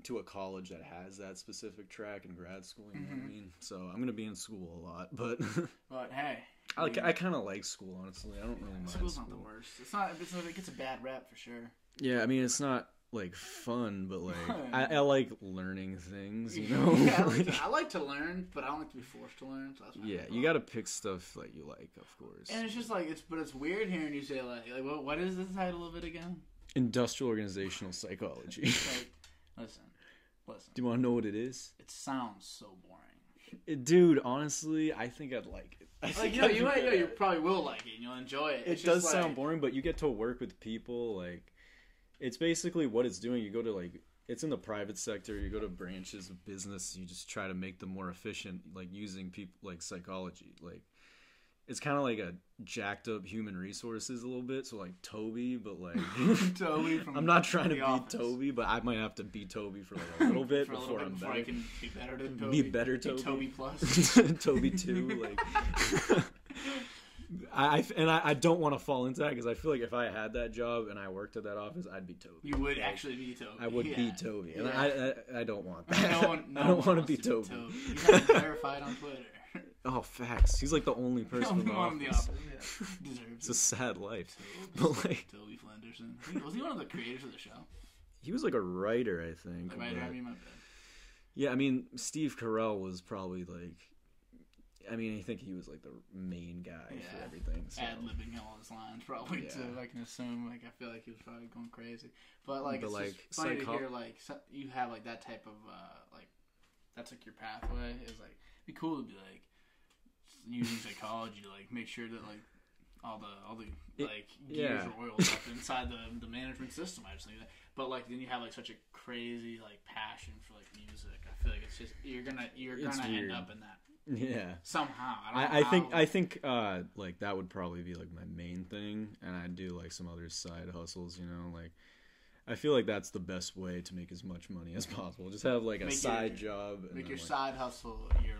to a college that has that specific track in grad school. You know what I mm-hmm. mean? So I'm gonna be in school a lot, but But hey, I like I kind of like school honestly. I don't really mind school's school. not the worst. It's not. It's not. It gets a bad rap for sure. Yeah, I mean it's not like fun, but like I, I like learning things. You know? yeah, I, like to, I like to learn, but I don't like to be forced to learn. So Yeah, you got to pick stuff that you like, of course. And it's just like it's, but it's weird hearing you say like, like what, what is the title of it again? Industrial organizational psychology. Like, listen, listen. Do you want to know what it is? It sounds so boring. It- dude, honestly, I think I'd like it. I Like you know, I'd you might, you, know, you at it. probably will like it. and You'll enjoy it. It It's does just sound boring, but you get to work with people. Like, it's basically what it's doing. You go to like, it's in the private sector. You go to branches of business. You just try to make them more efficient, like using people like psychology. Like, it's kind of like a jacked up human resources a little bit. So like Toby, but like. Toby from I'm not trying to Office. Toby, but I might have to beat Toby for like a little bit a before little bit I'm before I better. can be better than Toby. Be better, Toby. Toby plus. Toby two, like. I, I and I, I don't want to fall into that because I feel like if I had that job and I worked at that office, I'd be Toby. You would Like, actually be Toby. I would yeah. be Toby, and Yeah. I, I I don't want that. No one, no I don't want to be Toby. You have verified on Twitter. Oh, facts. He's like the only person in the One the office. office. Yeah. Deserves It's a sad life. Toby, but, like- Toby Flenderson. Was he one of the creators of the show? He was like a writer, I think. But- I mean, my bad. Yeah, I mean, Steve Carell was probably like. I mean, I think he was like the main guy for everything. So. Ad libbing all his lines, probably Yeah. too. I can assume. Like, I feel like he was probably going crazy. But like, But, it's like, just funny psycho- to hear like you have like that type of uh like that's like your pathway. Is like be cool to be like using psychology to like make sure that like all the all the It- like gears yeah. are oiled up inside the the management system. I just think that. But like then you have like such a crazy like passion for like music. I feel like it's just you're gonna you're It's gonna weird. end up in that Yeah. somehow. I, don't know I, I think. I think uh like that would probably be like my main thing, and I do like some other side hustles. You know, like I feel like that's the best way to make as much money as possible. Just have like a Make your- side job, and make your like, side hustle your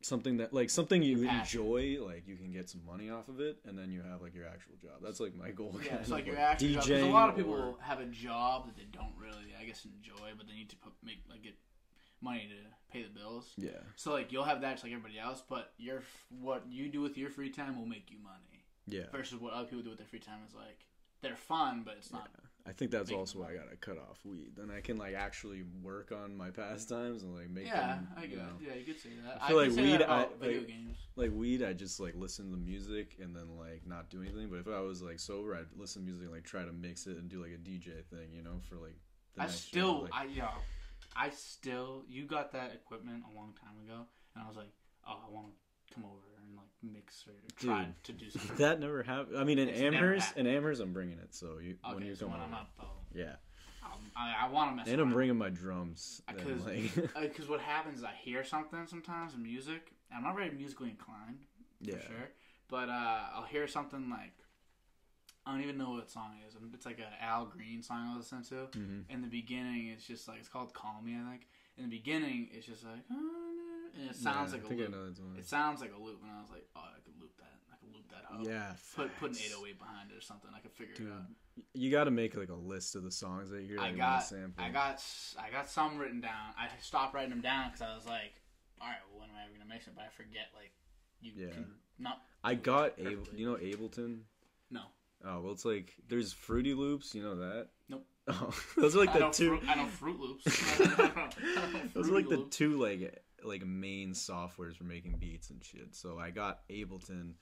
something that like something you enjoy. Like you can get some money off of it, and then you have like your actual job. That's like my goal. Yeah, it's like your actual job. 'cause a lot of people or- have a job that they don't really, I guess, enjoy, but they need to put, make like get money to pay the bills. Yeah. So like you'll have that just like everybody else, but your what you do with your free time will make you money. Yeah. Versus what other people do with their free time is like they're fun, but it's not. I think that's also why I gotta cut off weed. Then I can like actually work on my pastimes and like make Yeah, them. I you know. Yeah, you could say that. I feel could like weed, I- video like- games. like weed i just like listen to the music and then like not do anything but if i was like sober i'd listen to music and like try to mix it and do like a dj thing you know for like the I next still, job, I yeah, I still. You got that equipment a long time ago, and I was like, oh, I want to come over try to do something. that never happened i mean in It's never amherst happened. in amherst i'm bringing it so you when Okay, you so come when I'm up, though, yeah um, I, I want to mess. and i'm around. bringing my drums then, because like because what happens is I hear something sometimes in music. I'm not very musically inclined yeah for sure, but uh, I'll hear something like I don't even know what song it is. It's like an Al Green song I listen to. Mhm. In the beginning, it's just like it's called "Call Me." I think. In the beginning, it's just like, and it sounds Yeah, like I a loop. It sounds like a loop, and I was like, oh, I could loop that. I could loop that up. yeah Put put an 808 behind it or something. I could figure Dude, it out. you got to make like a list of the songs that you hear I got, sample. I got, I got some written down. I stopped writing them down because I was like, all right, well, when am I ever gonna mix it? But I forget, like, you Yeah. can not. I got. Able, you know Ableton No, Oh well, it's like there's Fruity Loops. You know that? Nope. Oh, those are like I the two. Fruit, I know Fruit Loops. I know- I know Those are like the two like like main softwares for making beats and shit. So I got Ableton,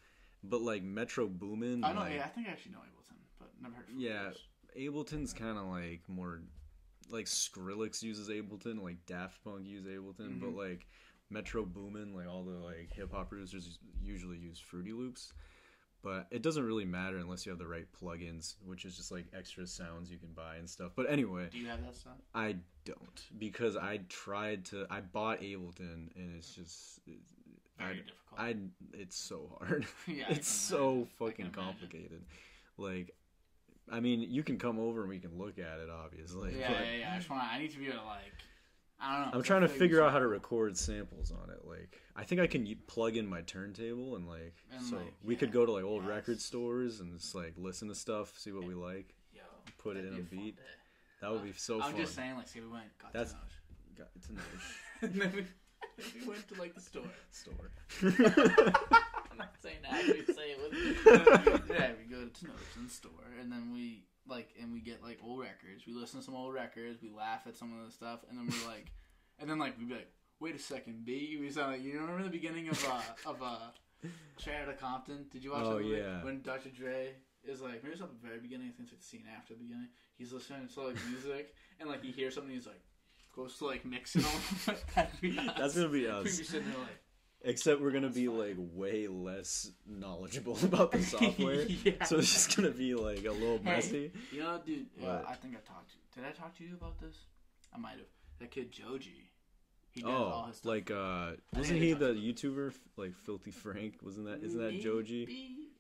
but like Metro Boomin. I know. like, yeah, I think I actually know Ableton, but never heard. Fruit Yeah. Ableton's kind of like more. like Skrillex uses Ableton, like Daft Punk use Ableton, but Mhm. like Metro Boomin, like all the like hip hop producers usually use Fruity Loops. But it doesn't really matter unless you have the right plugins, which is just like extra sounds you can buy and stuff. But anyway, Do you have that stuff? I don't because I tried to. I bought Ableton and it's just. Very I, difficult. I it's so hard. Yeah, it's so imagine. Fucking complicated. Like, I mean, you can come over and we can look at it, obviously. yeah, yeah, yeah. I just want. I need to be able to like. I don't know. I'm trying to figure out how to record samples on it. Like, I think I can plug in my turntable and like, And, so like, we could go to like old record stores and just like listen to stuff, see what we like. Yo, put it in a beat. day. That would be uh, so fun. I'm fun. just saying, like, say we went, got That's- to Got- a nice and then we, we went to like the store. store. I'm not saying that. Actually say it with. yeah, we go to Teno's in the store, and then we like, and we get like old records. We listen to some old records. We laugh at some of the stuff, and then we're like, and then like we'd be like, wait a second, B. We sound like you remember the beginning of uh of uh Straight Outta Compton? Did you watch Oh, that movie yeah. when Dr. Dre is like maybe it's not the very beginning. I think it's like the scene after the beginning. He's listening to like music, and like he hears something. He's like goes to like mix it all. That'd be us. That's gonna be We'd us. be sitting there like. Except we're gonna be like way less knowledgeable about the software. yeah. So it's just gonna be like a little Hey. messy. You know, dude, What? I think I talked to Did I talk to you about this? I might have. That kid Joji. He does all Oh, his stuff. like uh, wasn't he the YouTuber like Filthy Frank? Wasn't that isn't that Joji?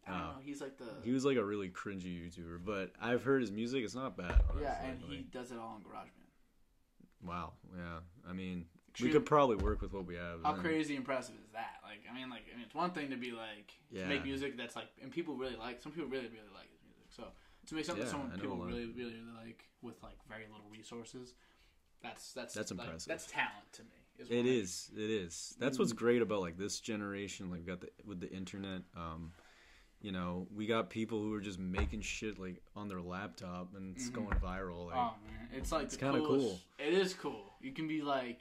I don't Oh. know. He's like the. He was like a really cringy YouTuber, but I've heard his music. It's not bad. Honestly. yeah, and he Like, does it all in GarageBand. wow. Yeah. I mean, Extreme- we could probably work with what we have. How then. crazy impressive is that? Like, I mean, like, I mean, it's one thing to be like to Yeah. make music that's like, and people really like. Some people really, really like his music. So to make something Yeah, someone I know people a lot. really, really, really like with like very little resources, that's that's That's like, impressive. That's talent to me. Is It is. It is. That's what's Mm. great about like this generation. Like, we got the with the internet. Um, you know, we got people who are just making shit like on their laptop and it's Mhm. going viral. Like, oh man, it's like it's kinda cool. It is cool. You can be like,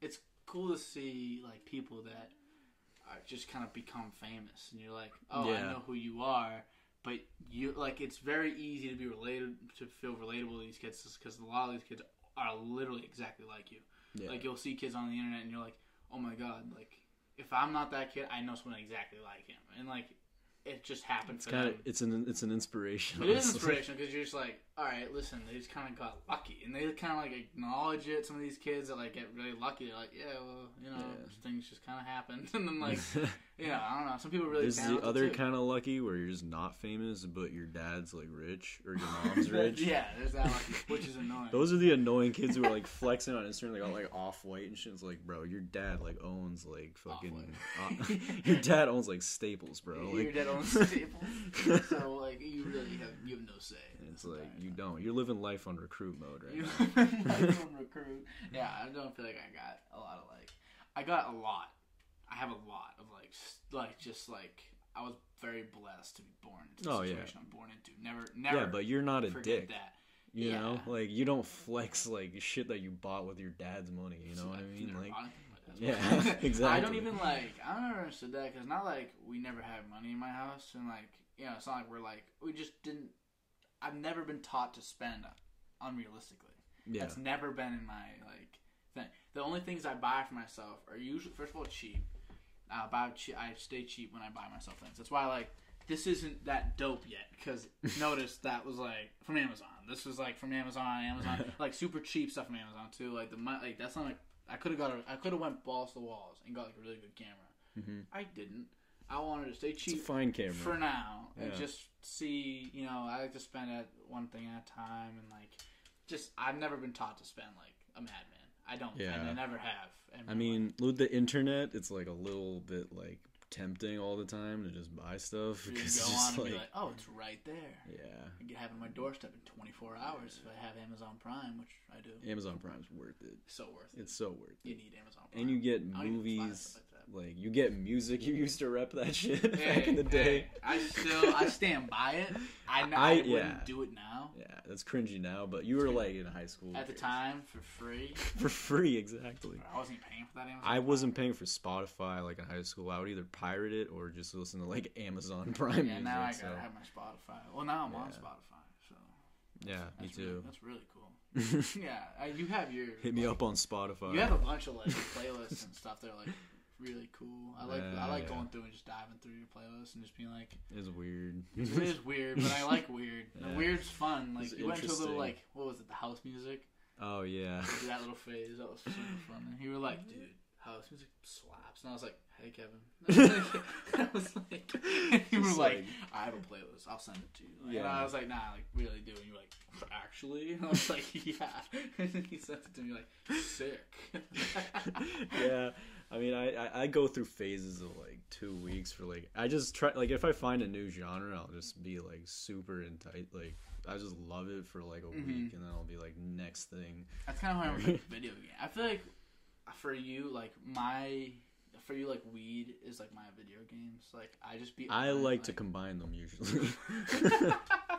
it's cool to see like people that are just kind of become famous, and you're like, oh, Yeah. I know who you are. But you like, it's very easy to be related to feel relatable to these kids because a lot of these kids are literally exactly like you. Yeah. Like you'll see kids on the internet, and you're like, oh my god, like if I'm not that kid, I know someone exactly like him, and like it just happened it's kind of it's an it's an inspiration. It is inspirational because you're just like, all right, listen, they just kind of got lucky, and they kind of like acknowledge it. Some of these kids that like get really lucky, they're like, yeah, well, you know, Yeah. things just kind of happened, and then like, know, I don't know. Some people really is the other kind of lucky where you're just not famous, but your dad's like rich or your mom's rich. yeah, there's that lucky, which is annoying. Those are the annoying kids who are like flexing on Instagram. They got like off white and shit. It's like, bro, your dad like owns like fucking. Uh, your dad owns like Staples, bro. You're Like, dead on staples, so like you really have you have no say. it's like you thing. don't. You're living life on recruit mode right You now. like on recruit. Yeah, I don't feel like I got a lot of like. I got a lot. I have a lot like, like just like I was very blessed to be born into the Oh, yeah. situation I'm born into. Never, never. Yeah, but you're not a dick. that. You know, like you don't flex like shit that you bought with your dad's money. You know what I mean? Like, bought anything like that. yeah, I don't even like. I don't understand that because not like we never had money in my house, and like you know, it's not like we're like we just didn't. I've never been taught to spend unrealistically. yeah, That's never been in my like thing. The only things I buy for myself are usually first of all cheap. I buy che- I stay cheap when I buy myself things. That's why like this isn't that dope yet because notice that was like from Amazon. This was like from Amazon. Amazon like super cheap stuff from Amazon too. Like the like that's not like I could have got a, I could have went balls to the walls and got like a really good camera. Mhm. I didn't. I wanted to stay it's a cheap fine camera. for now and just see you know i like to spend at one thing at a time and like just i've never been taught to spend like a madman i don't and i never have I mean, with the internet, it's like a little bit like tempting all the time to just buy stuff because go it's on just and like, be like oh it's right there yeah, I can have it on my doorstep in 24 hours if I have Amazon Prime, which I do. Amazon Prime's worth it. So worth it. It's so worth it. You need Amazon Prime. And you get I don't even buy movies, like you get music. You used to rep that shit Hey, back in the day. hey, I still I stand by it. I, I, I- wouldn't yeah. do it now. Yeah, that's cringy now, but you were like in high school At the time, for free, for free, exactly. I wasn't paying for that Amazon. I wasn't paying for Spotify like in high school. I would either pirate it or just listen to like Amazon Prime Yeah, music. now I so gotta have my Spotify. Well, now I'm on Spotify, so yeah, me that's really, too. that's really cool. yeah, uh, you have your Hit me like, up on Spotify. You have a bunch of like playlists and stuff that are like really cool. I like I like yeah. going through and just diving through your playlist and just being like, It's weird. it is weird, but I like weird. Yeah. weird's fun. Like It's you went to a little like what was it, the house music? oh yeah. that little phase. That was super fun. And you were like, dude, house music slaps. And I was like, hey, Kevin. I was like, you were like, like- I have a playlist. I'll send it to you. Like, Yeah. And I was like, nah, like, really do. And you were like, actually? And I was like, yeah. And then he sent it to me like, sick. yeah. I mean, I, I I go through phases of like two weeks for like I just try like if I find a new genre, I'll just be like super in tight like I just love it for like a Mhm. week, and then I'll be like next thing. That's kind of how I am with like, video game. I feel like for you, like my for you, like weed is like my video games. Like I just be. I on, like to combine them usually.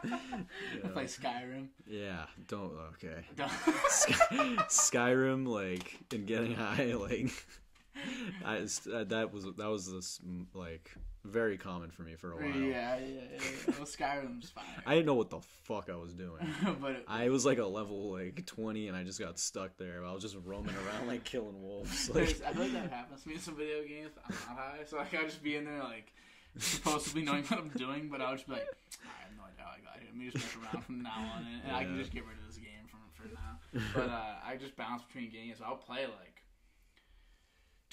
I play Skyrim. yeah, don't okay. Don't- Sky, Skyrim, like, and getting high, like, I, uh, that was that was this, like very common for me for a while. yeah, yeah, yeah. yeah. Well, Skyrim's fine. I didn't know what the fuck I was doing. but it, I was like a level like twenty, and I just got stuck there. I was just roaming around like killing wolves. Like, I feel like that happens to me in some video games. I'm not high, so like I just be in there like supposedly knowing what I'm doing, but I was just be like, I have no idea how I got here. Let me just mess around from now on, and, and I can just get rid of this game from for now. But uh, I just bounce between games. I'll play like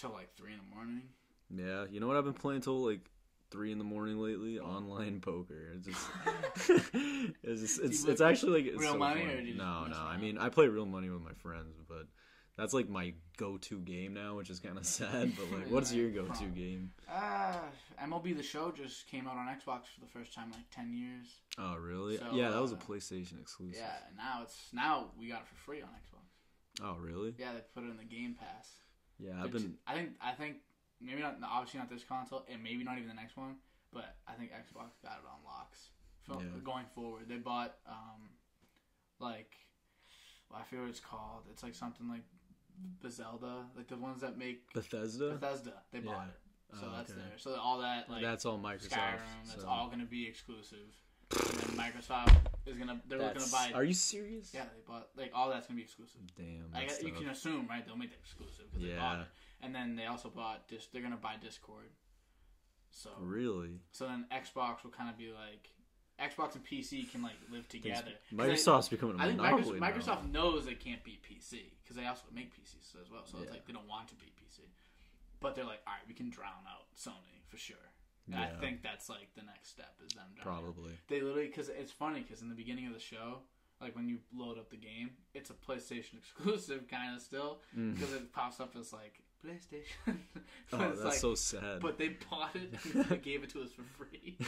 till like three in the morning. yeah, you know what I've been playing till like three in the morning lately? Online poker. It's just, it's just, it's, it's actually like it's real so money, fun. or you no, no. I mean, I play real money with my friends, but. That's like my go-to game now, which is kind of sad. But like, what's your go-to game? Uh, MLB The Show just came out on Xbox for the first time in like ten years. Oh, really? So, yeah, that was a uh, PlayStation exclusive. Yeah, and now it's now we got it for free on Xbox. Oh, really? Yeah, they put it in the Game Pass. Yeah, I've been. I think I think maybe not obviously not this console and maybe not even the next one, but I think Xbox got it on locks. So Yeah. going forward, they bought um like well, I forget what it's called. It's like something like Bethesda, like the ones that make Bethesda. Bethesda. They bought Yeah. it, so Oh, that's okay. there. So all that like that's all Microsoft. Skyrim, that's so. all gonna be exclusive. And then Microsoft is gonna they're looking That's- to buy. Are you serious? yeah, they bought like all that's gonna be exclusive. Damn. I guess you can assume, right? They'll make it exclusive because they bought Yeah. it. And then they also bought dis. They're gonna buy Discord. So Really? so then Xbox will kind of be like Xbox and PC can like live together. Microsoft's becoming I, a I think monopoly Microsoft, now. Microsoft knows they can't beat PC because they also make PCs as well. So it's like they don't want to beat PC, but they're like, all right, we can drown out Sony for sure. And I think that's like the next step is them drowning. Probably. They literally because it's funny because in the beginning of the show, like when you load up the game, it's a PlayStation exclusive kind of still Mm. because it pops up as like PlayStation. Oh, that's like- so sad. But they bought it and they gave it to us for free.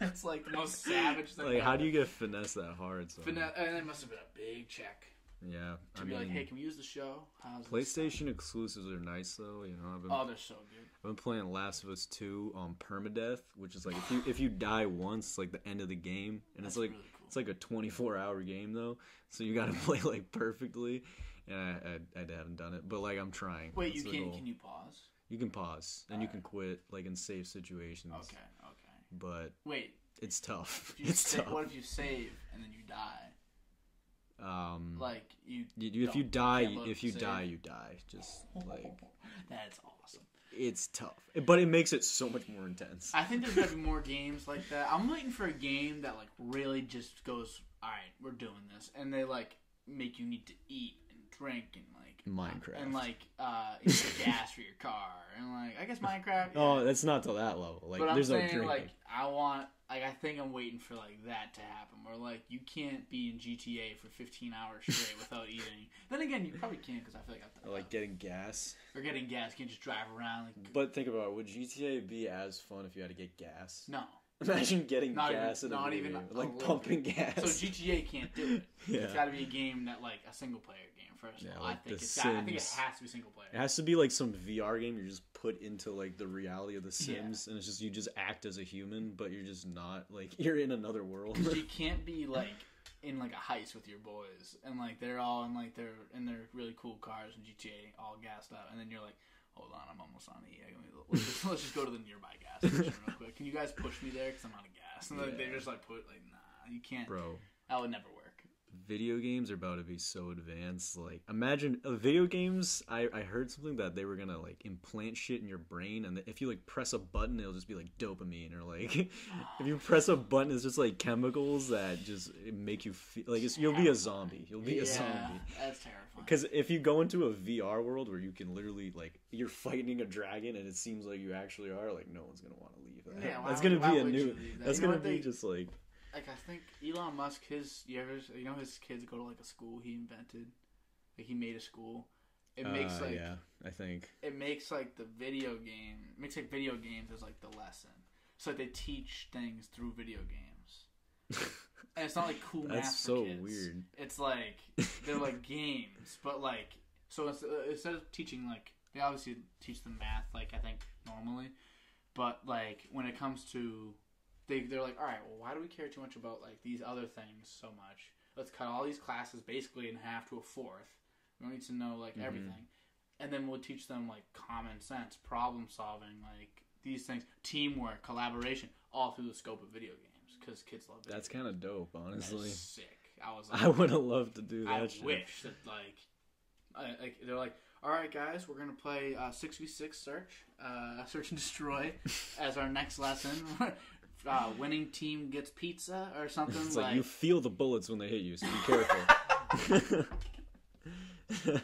It's like the most savage thing. like, how do you get finesse that hard? So? Fina- and it must have been a big check Yeah, to I be mean, like, "Hey, can we use the show?" How's PlayStation exclusives are nice though. You know, I've been, Oh, they're so good. I've been playing Last of Us Two on permadeath, which is like if you if you die once, it's like the end of the game, and That's it's like really cool. it's like a 24 hour game though, so you got to play like perfectly. And I, I, I haven't done it, but like I'm trying. Wait, That's you can goal. can you pause? You can pause and you can quit like in safe situations. Okay, okay. But Wait, it's tough. if you It's sa- tough. what if you save and then you die? Um, Like you. you, if you die, if you die, you die. Just like That's awesome. it's tough, but it makes it so much more intense. I think there's gotta be more games like that. I'm waiting for a game that like really just goes, all right, we're doing this, and they like make you need to eat and drink and like Minecraft. and like uh, gas for your car and like I guess Minecraft. Oh, that's not to that level. Like, but I'm there's no saying drinking. like I want like I think I'm waiting for like that to happen where like you can't be in GTA for 15 hours straight without eating. Then again, you probably can because I feel like I've like getting gas. or getting gas. You can just drive around like But think about it, would GTA be as fun if you had to get gas? no. Imagine getting Not even- gas in a not even like pumping gas. So GTA can't do it. yeah. It's got to be a game that like a single player. First Yeah, like I think it's got, I think it has to be single player. It has to be like some VR game you're just put into like the reality of The Yeah. Sims, and it's just you just act as a human, but you're just not like you're in another world. you can't be like in like a heist with your boys and like they're all in like they're in their really cool cars and GTA, all gassed up, and then you're like, hold on, I'm almost on E. Let's just, let's just go to the nearby gas station real quick. Can you guys push me there because I'm out of gas? And like, they Yeah. just like put like, nah, you can't. Bro, That would never work. Video games are about to be so advanced. Like, imagine uh, video games. I, I heard something that they were gonna like implant shit in your brain, and if you like press a button, it'll just be like dopamine, or like if you press a button, it's just like chemicals that just make you feel like it's, you'll be a zombie. You'll be yeah, a zombie. that's terrifying. Because if you go into a VR world where you can literally like you're fighting a dragon and it seems like you actually are, like no one's gonna want to leave that. Yeah, that's gonna be a new. that? That's You gonna be they- just like like I think Elon Musk, his you ever you know his kids go to like a school he invented, like he made a school. It makes uh, like yeah, I think. it makes like the video game makes like video games as like the lesson. So like they teach things through video games. And it's not like cool math That's for so kids. weird. It's like they're like games, but like so uh, instead of teaching like they obviously teach them math like I think normally, but like when it comes to they they're like all right, well why do we care too much about like these other things so much? Let's cut all these classes basically in half to a fourth. We don't need to know like Mhm. everything, and then we'll teach them like common sense, problem solving, like these things, teamwork, collaboration, all through the scope of video games because kids love. Video That's kind of dope, That's honestly. sick. I was like, I would have loved to do that. I shit. wish that like, I, like they're like, all right, guys, we're gonna play uh, six v six search, uh, search and destroy, as our next lesson. uh, winning team gets pizza or something It's like. like you feel the bullets when they hit you, so be careful.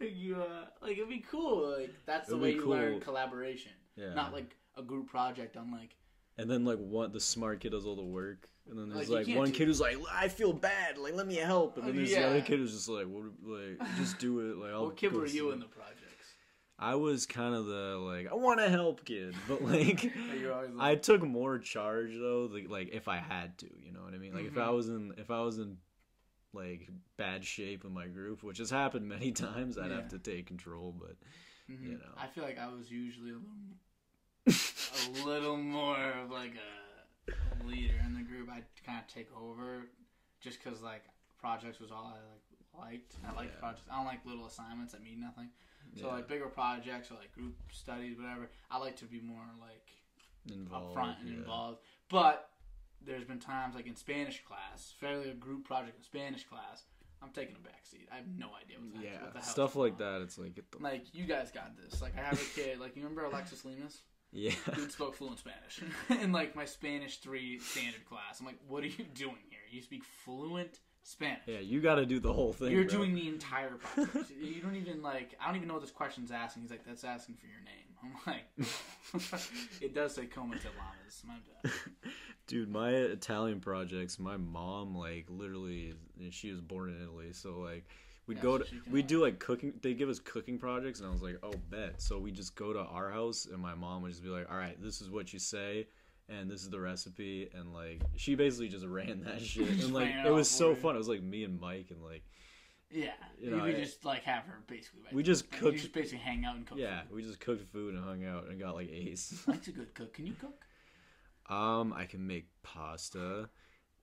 you, uh, like it'd be cool. Like that's the It'd way be you cool. learn collaboration, yeah. not like a group project on like. And then like one, the smart kid does all the work, and then there's Like, like, one kid who's like, "I feel bad, like let me help," and then there's yeah. the other kid who's just like, "What? Like just do it." Like, I'll what kid were you in the projects? I was kind of the like, I want to help kid, but like, You're I took more charge though, like, like if I had to, you know what I mean? Like if I Mhm. was in, if I was in like bad shape in my group, which has happened many times, I'd Yeah. have to take control. But Mhm. you know. I feel like I was usually a little, a little more of like a, leader in the group. I'd kind of take over, just because like projects was all I like liked. I like Yeah. projects. I don't like little assignments that mean nothing. So yeah, like bigger projects or like group studies, whatever. I like to be more like involved, upfront and yeah. involved. But there's been times like in Spanish class, fairly a group project in Spanish class. I'm taking a back seat. I have no idea what's Yeah, what the hell's stuff like on. that. It's like, Like you guys got this. Like I have a kid. Like you remember Alexis Lemus? yeah, Dude spoke fluent Spanish in like my Spanish three standard class. I'm like, what are you doing here? You speak fluent Spanish. yeah. You got to do the whole thing. You're bro. doing the entire process. you don't even like. I don't even know what this question's asking. He's like, that's asking for your name. I'm like, it does say Coma. My bad. Dude, my Italian projects, my mom like literally, she was born in Italy, so like we'd Yeah, go to we do like cooking. They give us cooking projects, and I was like, oh bet. So we just go to our house, and my mom would just be like, all right, this is what you say. And this is the recipe, and like she basically just ran that shit, and like it was so fun. It was like me and Mike, and like Yeah, You know, we I- just like have her basically. We just cooked- You just basically hang out and cook. yeah, food. we just cooked food and hung out and got like A's. Mike's a good cook. Can you cook? Um, I can make pasta.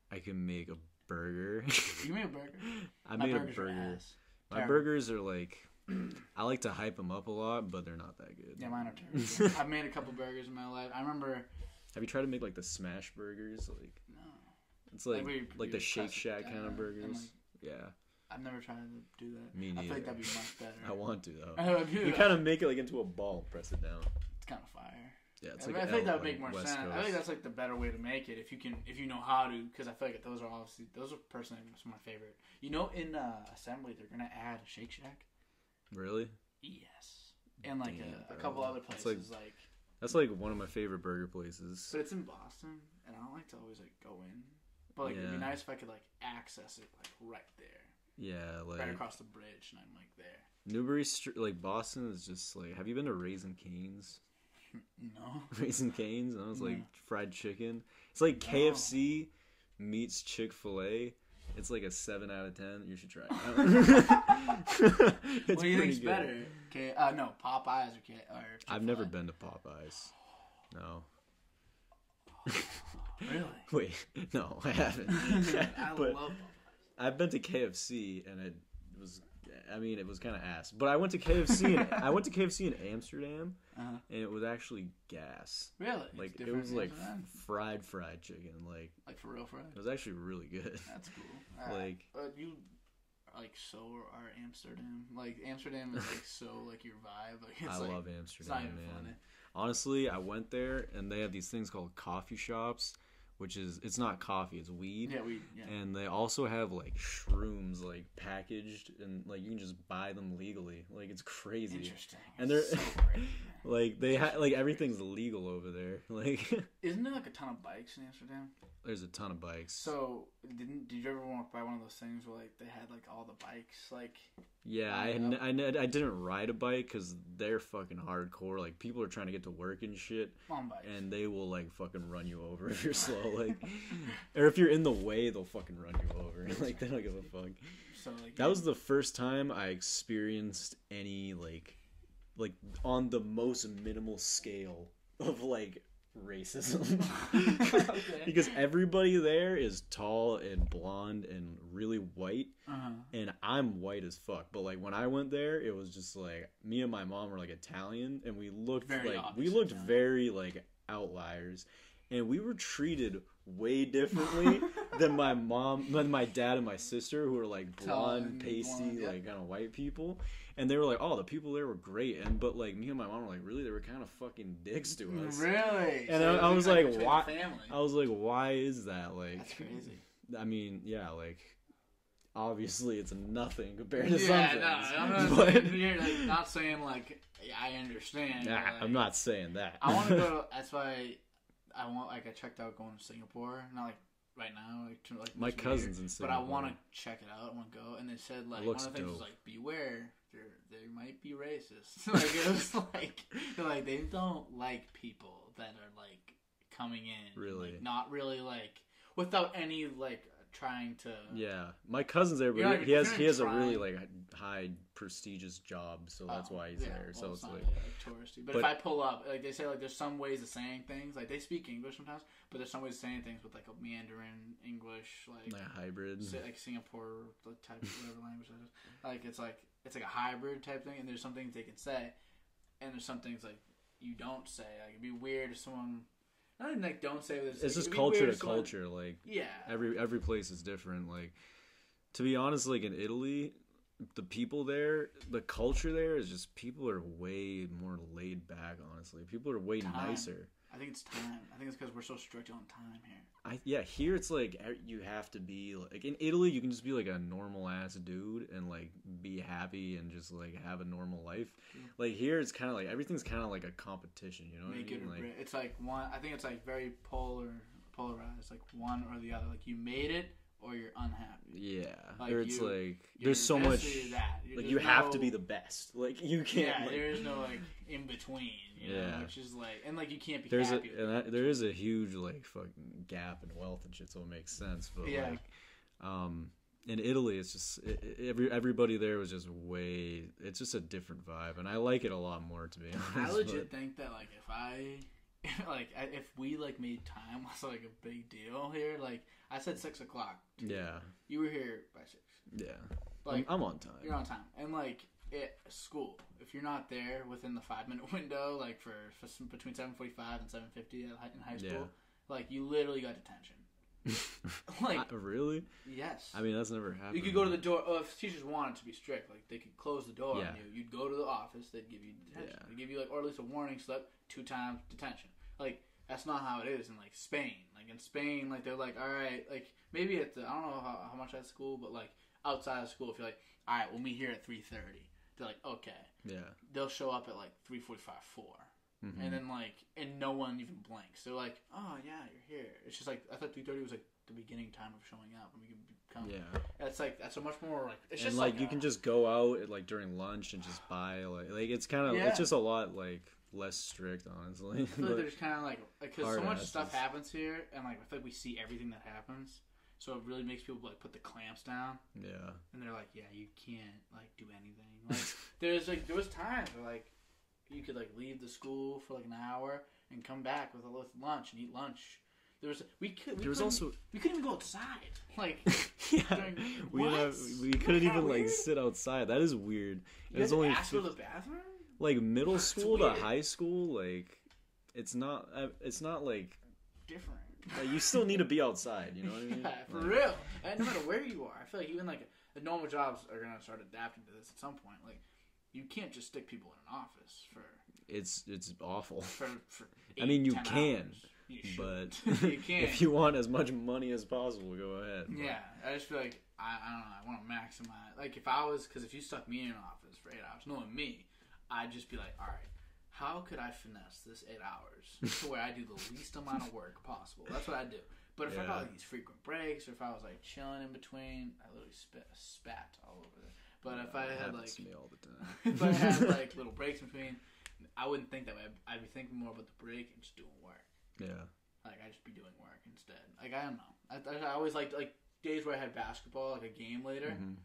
I can make a burger. You made a burger. I My made a burger. My Terrible. burgers are like, I like to hype them up a lot, but they're not that good. Yeah, mine are terrible. I've made a couple burgers in my life. I remember. Have you tried to make like the smash burgers? Like No, it's like you- like the Shake Shack kind of burgers. like, yeah, I've never tried to do that. me I neither. feel like that'd be much better. I want to though. I You kind of make it like into a ball, and press it down. it's kind of fire. Yeah, it's I, like I think that would make more West sense. I think that's like the better way to make it if you can, if you know how to. Because I feel like those are obviously those are personally some of my favorite. You know, in uh, assembly they're gonna add a Shake Shack. really. Yes, and like Damn, a, a couple other It's places like- like, That's like one of my favorite burger places. but it's in Boston, and I don't like to always like go in. But like it'd be Yeah. nice if I could like access it like right there, Yeah, like right across the bridge, and I'm like there. Newbury Street, like Boston is just like. Have you been to Raising Canes? No, Raising Canes, and it was like fried chicken. It's like. KFC meets Chick Fil A. It's like a seven out of ten. You should try it. it's what do you think's good. better? Okay, uh, no, Popeyes or K or I've never been to Popeyes. No. Really? Wait, no, I haven't. I but love Popeyes. I've been to KFC, and it was I mean, it was kind of ass. But I went to KFC. In, I went to KFC in Amsterdam, Uh-huh. and it was actually gas. Really? Like it was like Amsterdam? fried fried chicken. Like like for real fried. it was actually really good. That's cool. Uh, Like uh, you like so are Amsterdam. Like Amsterdam is like so like your vibe. Like it's I like, love Amsterdam, man. funny. Honestly, I went there and they have these things called coffee shops, which is it's not coffee, it's weed. Yeah, we yeah. And they also have like shrooms like packaged and like you can just buy them legally. Like it's crazy. Interesting. And they're- so great. Like they ha- like everything's legal over there. Like Isn't there like a ton of bikes in Amsterdam? there's a ton of bikes. So didn't did you ever walk by one of those things where like they had like all the bikes like yeah, I, lined n- I, n- I didn't ride a bike because they're fucking hardcore. Like people are trying to get to work and shit, on bikes? and they will like fucking run you over if you're slow. Like, or if you're in the way, they'll fucking run you over. Like they don't give a fuck. so like That was the first time I experienced any like like on the most minimal scale of like racism. Okay. because everybody there is tall and blonde and really white uh-huh. and I'm white as fuck. But like when I went there, it was just like me and my mom were like Italian and we looked Very like we looked Italian. very like outliers and we were treated way differently than my mom than my dad and my sister who were like blonde pasty blonde, yeah. like kind of white people and they were like oh the people there were great and but like me and my mom were like really they were kind of fucking dicks to us Really? And So I- I was like like, why- i was like why is that like That's crazy. I mean, yeah, like obviously it's nothing compared to yeah, some no. I'm not, but saying, you're, like, not saying like I understand. Nah, like, I'm not saying that. I want to go. That's why I want. Like I checked out going to Singapore. Not like right now. Like, to, like My cousins year, in But I want to check it out. I want to go. And they said like one of the things was like beware. There, they might be racist. like it was like like they don't like people that are like coming in. Really? Like, not really like without any like trying to. Yeah, my cousin's there, but You're he- he has he has a really like high prestigious job, so that's Oh, why he's yeah, there. well, So it's not, like, yeah, like touristy. But, but- if I pull up, like they say, like there's some ways of saying things. Like they speak English sometimes, but there's some ways of saying things with like a Mandarin English, like like hybrid. like Singapore type whatever language that is. Like it's like it's like a hybrid type thing, and there's some things they can say, and there's some things like you don't say. Like it'd be weird if someone. Not even like don't say this. It's like, just culture to someone- culture. Like Yeah. every every place is different. Like to be honest, like in Italy, the people there, the culture there is just people are way more laid back. Honestly, people are way Time. nicer. I think it's time. I think it's because we're so strict on time here. I yeah, here it's like e- you have to be like in Italy you can just be like a normal ass dude and like be happy and just like have a normal life. Like here it's kind of like everything's kind of like a competition, you know what I mean? or Like. It's like one. I think it's like very polar, polarized. Like one or the other. Like you made it or you're unhappy. yeah, Like, or it's you- like there's so much this that. You're- like you have to be the best. Like you can't Yeah, like, there is no like in between. You know, Yeah. which is like and like you can't be there's a and that, there is a huge like fucking gap in wealth and shit so it makes sense but Yeah. like um in Italy it's just it- every everybody there was just way it's just a different vibe and I like it a lot more to be honest I legit but- think that like if I like if we like made time was like a big deal here. Like I said six o'clock. yeah You were here by six. yeah Like I'm, I'm on time You're on time. And like at school, if you're not there within the five minute window, like for, for some, between seven forty five and seven fifty in high school, Yeah. like you literally got detention. Like I- really yes, I mean that's never happened you could go to the door. Oh, if teachers wanted to be strict, like they could close the door Yeah. on you. You'd go to the office. They'd give you detention. Yeah. They give you like or at least a warning slip, two times detention. Like that's not how it is in like Spain. Like in Spain, like they're like, all right, like maybe at the I don't know how, how much at school, but like outside of school, if you're like, all right, we'll meet here at three thirty. They're like, okay. yeah They'll show up at like three forty five, four. Mhm. And then like, and no one even blinks. They're like, "Oh yeah, you're here." It's just like I thought three thirty was like the beginning time of showing up, and we can come. yeah That's like that's a much more like it's and just like, like, you can just go out at, like during lunch and just buy like like it's kind of Yeah. it's just a lot like less strict honestly I feel like there's kind of like because so much asses. stuff happens here, and like I feel like we see everything that happens, so it really makes people like put the clamps down, yeah and they're like, yeah, you can't like do anything. Like there's like there was times where like you could like leave the school for like an hour and come back with a little lunch and eat lunch. There was we could we There was couldn't- also we couldn't even go outside. Like yeah, during- we have, we Isn't couldn't even like sit outside. That is weird. you It was only ask the bathroom. like middle That's school to high school. Like it's not uh, it's not like Different. like, you still need to be outside. You know what I mean? Yeah, for Like, real. And no matter where you are, I feel like even like the normal jobs are gonna start adapting to this at some point. Like you can't just stick people in an office for It's it's awful. for. for I mean, you can, hours. You But you can't. if you want as much money as possible, go ahead. But- Yeah, I just feel like I, I don't know. I want to maximize. Like if I was, because if you stuck me in an office for eight hours, knowing me, I'd just be like, all right, how could I finesse this eight hours to where I do the least amount of work possible? That's what I do. But if I got like these frequent breaks, or if I was like chilling in between, I literally spit, spat all over there. But if I had like, me all the time. if I had like little breaks in between, I wouldn't think that way. I'd, I'd be thinking more about the break and just doing work. yeah, Like I'd just be doing work instead. Like I don't know. I, I, I always liked like days where I had basketball, like a game later. Mhm.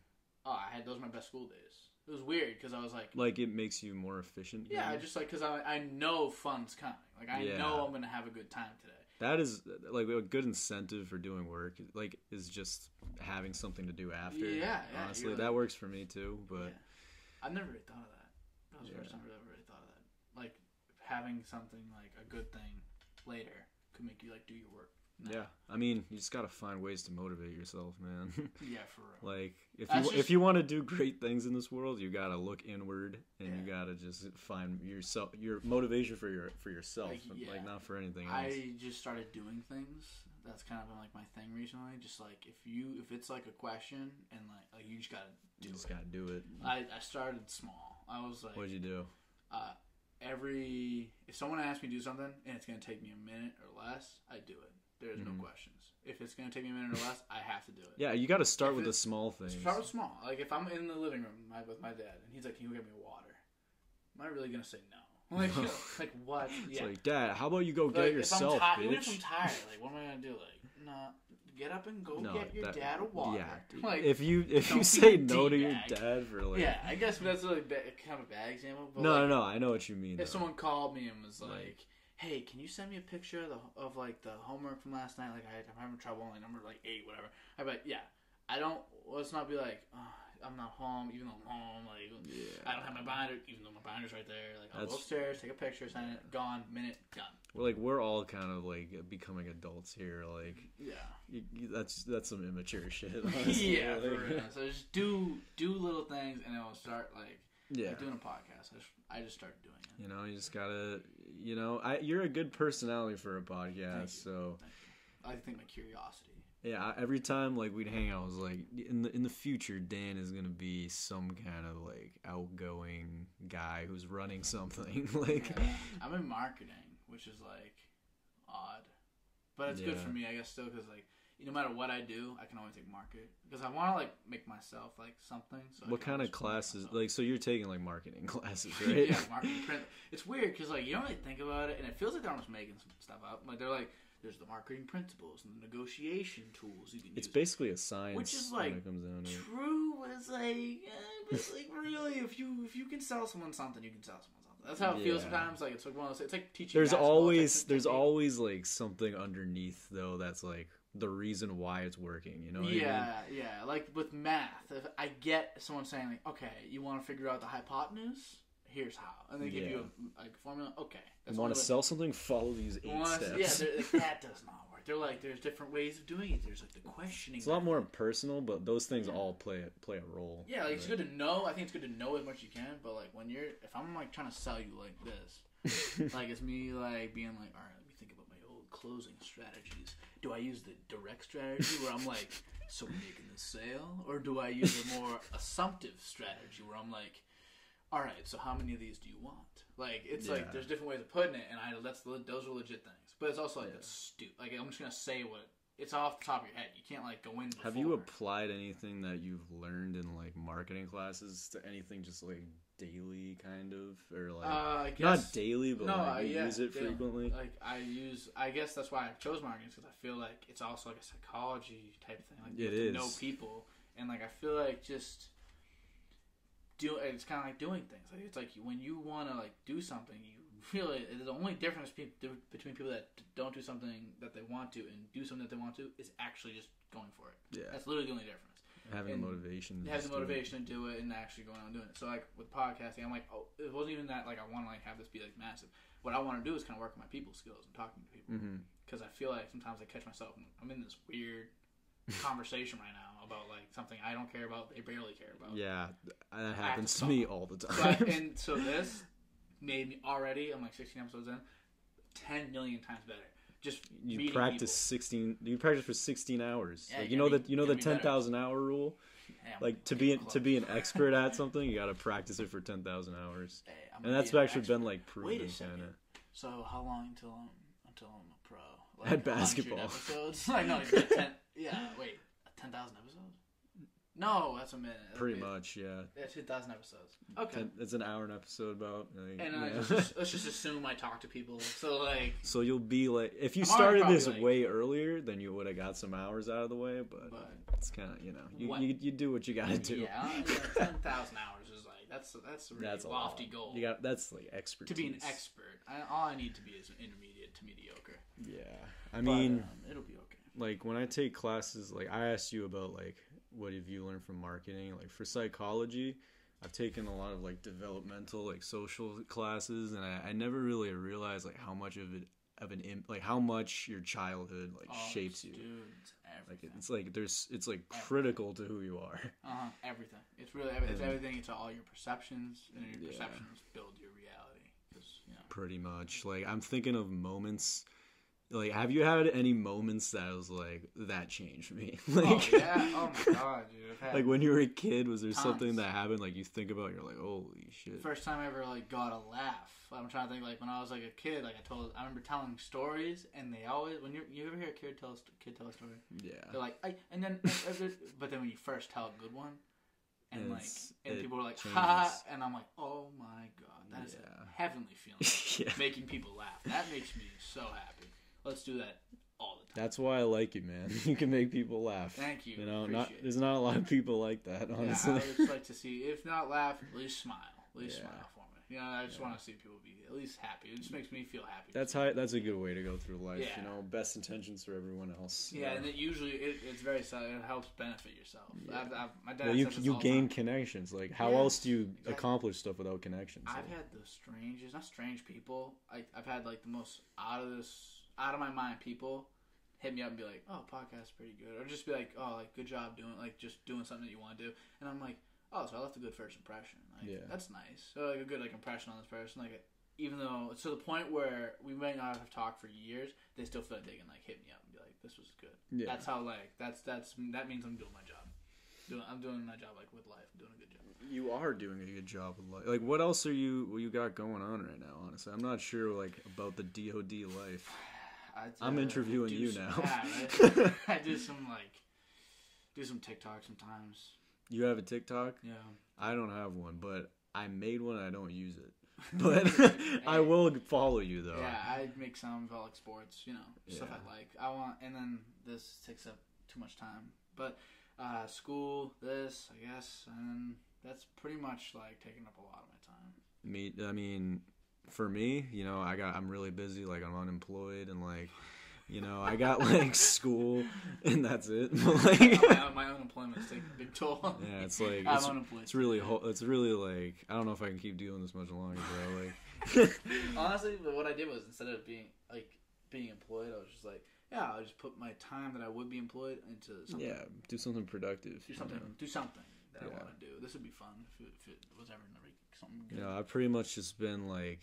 Oh, I had those were my best school days. It was weird because I was like, like it makes you more efficient. yeah, I maybe? just like because I I know fun's coming. Like I Yeah. know I'm gonna have a good time today. That is like a good incentive for doing work. Like is just having something to do after. Yeah, yeah, honestly, that like- works for me too. But Yeah. I've never really thought of that. That was the first Yeah. time I've ever really thought of that. Like having something like a good thing later could make you like do your work. Yeah, I mean, you just gotta find ways to motivate yourself, man. Yeah, for real. like if That's you just- if you want to do great things in this world, you gotta look inward and you gotta just find yourself your motivation for your for yourself, Like, like, not for anything else. I just started doing things. That's kind of been like my thing recently. Just like if you if it's like a question and like, like you just gotta do you just it. gotta do it. I, I started small. I was like What'd you do? uh, every if someone asks me to do something and it's gonna take me a minute or less, I do it. There's Mhm. no questions. If it's gonna take me a minute or less, I have to do it. Yeah, you gotta start If with it- the small things. Start with small. Like if I'm in the living room my, with my dad and he's like, "Can you get me water?" Am I really gonna say no? Like, like what? It's Yeah. like, Dad, how about you go get it yourself, if I'm ti- even if? I'm tired, like what am I gonna do? Like, nah, get up and go No, get your that- dad a water. Yeah, dude. Like, if you if you say no to your dad for like, yeah, I guess that's like kind of a bad example. But no, like, no, no, I know what you mean. If though. someone called me and was Like- like, "Hey, can you send me a picture of the of like the homework from last night? Like I, I'm having trouble, like number like eight, whatever." I'd be like, "Yeah." I don't. Let's not be like, oh, "I'm not home," even though I'm home. Like yeah, I don't have my binder, even though my binder's right there. Like I'll go upstairs, take a picture, send it, gone, minute, done. We're like we're all kind of like becoming adults here. Like Yeah. y y- that's that's some immature shit. Honestly. yeah, for Like, real. So just do do little things, and it'll start like, yeah. like doing a podcast. I just, I just started doing it. You know, you just gotta. You know, I you're a good personality for a podcast. So I think my curiosity. yeah, every time like we'd hang out, I was like, in the in the future, Dan is gonna be some kind of like outgoing guy who's running something. like, Yeah. I'm in marketing, which is like odd, but it's good for me, I guess. Still, because like no matter what I do, I can always take market because I want to like make myself like something. So what kind of classes? Like, so you're taking like marketing classes, right? yeah, marketing print. It's weird because like you don't really think about it, and it feels like they're almost making some stuff up. Like they're like, there's the marketing principles and the negotiation tools you can It's use. basically a science Which is, when like, it comes down to it. True, but it's like, eh, but it's like really, if you if you can sell someone something, you can sell someone something. That's how it feels sometimes. Like it's like one of those. It's like teaching. There's always technique. there's always like something underneath though that's like the reason why it's working. You know? Yeah, yeah. Like with math, if I get someone saying like, okay, you want to figure out the hypotenuse? Here's how, and they give you a like formula. Okay, I mean? You want to sell something? Follow these eight wanna- steps. Yeah, like, that does not work. They're like, there's different ways of doing it. There's like the questioning. it's a lot more personal, but those things Yeah. all play play a role. Yeah, like it's good to know. I think it's good to know as much as you can. But like when you're, if I'm like trying to sell you like this, like it's me like being like, all right, let me think about my old closing strategies. Do I use the direct strategy where I'm like, so we're making the sale, or do I use a more assumptive strategy where I'm like, all right, so how many of these do you want? Like it's like there's different ways of putting it, and I that's those are legit things. But it's also like Yeah. it's stupid. Like I'm just gonna say what it's off the top of your head. You can't like go in. Have you applied anything that you've learned in like marketing classes to anything just like daily kind of or like Uh, I not daily but No, like uh, yeah, use it daily. frequently? Like I use, I guess that's why I chose marketing because I feel like it's also like a psychology type thing. Like you It to know people, and like I feel like just do it's kind of like doing things. Like it's like when you want to like do something, you really the only difference between people that don't do something that they want to and do something that they want to is actually just going for it. Yeah. That's literally the only difference. Having the motivation. to Have the do it. motivation to do it and actually going out and doing it. So like with podcasting, I'm like, oh, it wasn't even that like I want to like have this be like massive. What I want to do is kind of work on my people skills and talking to people mm-hmm. because I feel like sometimes I catch myself I'm in this weird conversation right now about like something I don't care about, they barely care about. Yeah, that happens to talk. me all the time. I, and so this made me already. I'm like 16 episodes in, 10 million times better. Just you practice 16 you practice for 16 hours Yeah, like, you know gotta that you know the gotta 10,000 hour rule people. Like to be an, to be an expert at something you got to practice it for 10,000 hours Hey, and that's be an actually been like proven second. kind of So how long until I'm until I'm a pro? Like, At basketball. episodes? like no, like 10, yeah. Wait, 10,000 episodes? No, that's a minute. That'd pretty be- much yeah Yeah, 2,000 episodes. Okay. Ten- it's an hour an episode about like, and yeah. I just, let's just assume I talk to people. So like, so you'll be like if you I'm already started probably, this like- way earlier then you would have got some hours out of the way but, but it's kind of you know you, What- you you do what you got to do yeah, yeah 10,000 hours is like that's that's a really that's a lofty lot. goal. you got that's like expertise to be an expert. I, all I need to be is an intermediate to mediocre. yeah i But, mean um, it'll be okay. like when I take classes, like I asked you about like what have you learned from marketing? Like for psychology, I've taken a lot of like developmental, like social classes, and I, I never really realized like how much of it of an imp, like how much your childhood like Oh, shapes you. Dude, it's Like it's like there's it's like critical to who you are. uh-huh, everything. It's really everything. It's everything. It's all your perceptions, and your Yeah. perceptions build your reality. 'Cause, you know. Pretty much. Like I'm thinking of moments. Like, have you had any moments that was like that changed me? Oh like, yeah. Oh my god, dude. Like when you were a kid, was there something that happened? Like you think about, it, you're like, holy shit. First time I ever like got a laugh. I'm trying to think like when I was like a kid. Like I told, I remember telling stories, and they always when you you ever hear a kid tell a st- kid tell a story, Yeah. they're like, I, and then but then when you first tell a good one, and like and people are like, ha, and I'm like, oh my god, that is Yeah. a heavenly feeling. yeah. Making people laugh. That makes me so happy. Let's do that all the time. That's why I like you, man. You can make people laugh. Thank you. You know, not there's not a lot of people like that, Yeah, honestly. I would just like to see, if not laugh, at least smile. At least Yeah. smile for me. You know, I just want to see people be at least happy. It just makes me feel happy. that's how that's a good way to go through life. Yeah. You know, best intentions for everyone else. Yeah, and it usually it, it's very sad. It helps benefit yourself. Yeah. I've, I've, my dad Well, you you gain time. connections. Like, how Yeah, else do you exactly. accomplish stuff without connections? I've Like, had the strangest, not strange people. I, I've had like the most out of this, out of my mind people hit me up and be like, "Oh, podcast's pretty good," or just be like, "Oh, like good job doing like just doing something that you want to do," and I'm like, "Oh, so I left a good first impression. Like, Yeah. that's nice. So like a good like impression on this person. Like even though it's to the point where we might not have talked for years, they still feel like they can like hit me up and be like, "This was good." yeah. That's how like that's that's that means I'm doing my job. Doing I'm doing my job like with life. I'm doing a good job. you are doing a good job with life. Like, what else are you what you got going on right now? Honestly, I'm not sure like about the DoD life. I, I'm uh, interviewing you some- now. Yeah, right? I do some like do some TikTok sometimes. You have a TikTok? Yeah. I don't have one, but I made one. and I don't use it, but I will follow you though. Yeah, I make some about like sports, you know, stuff Yeah. I like. I want, and then this takes up too much time. But uh, school, this, I guess, and that's pretty much like taking up a lot of my time. Me, I mean, for me, you know, I got I'm really busy. Like I'm unemployed and like, you know, I got like school and that's it. But, like, my, my unemployment's taking a big toll. yeah, it's like I'm it's, unemployed. it's really ho- it's really like I don't know if I can keep doing this much longer, bro. Like, Honestly, but what I did was instead of being like being employed, I was just like, yeah, I'll just put my time that I would be employed into something. yeah, do something productive. Do you something. know? Do something that Yeah. I want to do. This would be fun if it, if it was ever something good. You know, I've pretty much just been like,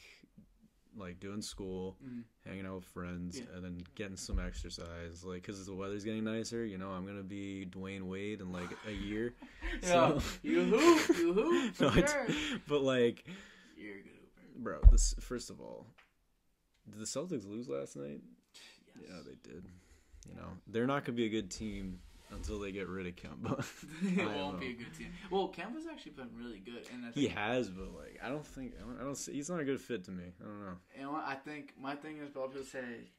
like doing school, Mhm. hanging out with friends, Yeah. and then getting some exercise. Like, cause the weather's getting nicer. You know, I'm gonna be Dwyane Wade in like a year. Yeah, So- you hoop, you hoop, No, sure. but like, You're a good hooper. bro, this first of all, did the Celtics lose last night? Yes. Yeah, they did. You know, they're not gonna be a good team until they get rid of Kemba. it won't know. be a good team. Well, Kemba's actually been really good, and I think he has, but like, I don't think I don't, I don't. see- He's not a good fit to me. I don't know. what? I think my thing is, a lot of people say,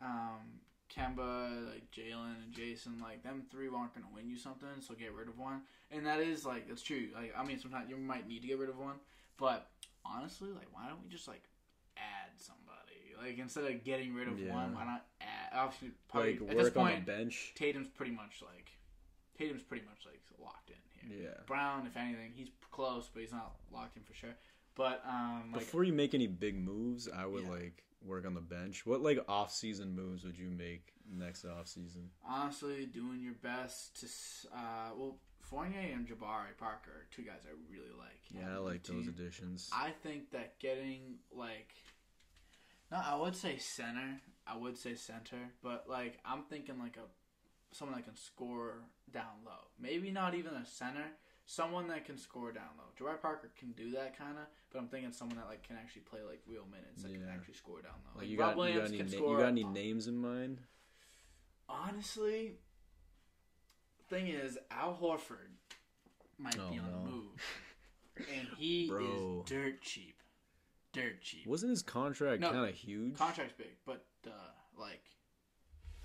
um, Kemba, like Jaylen and Jayson, like them three aren't gonna win you something, so get rid of one. And that is like that's true. Like I mean, sometimes you might need to get rid of one, but honestly, like why don't we just like add somebody? Like instead of getting rid of Yeah. one, why not add? Obviously, probably like at this work on the point, bench. Tatum's pretty much like Tatum's pretty much like locked in here. Yeah. Brown, if anything, he's close, but he's not locked in for sure. But um, like Before you make any big moves, I would Yeah. like work on the bench. What like off season moves would you make next off season? honestly, doing your best to uh, well, Fournier and Jabari Parker, two guys I really like. Yeah, I like those additions. I think that getting like, no, I would say center. I would say center, but like I'm thinking like a someone that can score down low. Maybe not even a center. Someone that can score down low. Jabari Parker can do that kind of, but I'm thinking someone that like can actually play like real minutes that can actually score down low. Like you Rob got, you got any can score. you got any names in mind? Honestly, thing is, Al Horford might oh, be Oh, on no. the move, and he Bro. is dirt cheap, dirt cheap. Wasn't his contract No, kind of huge? Contract's big, but uh, like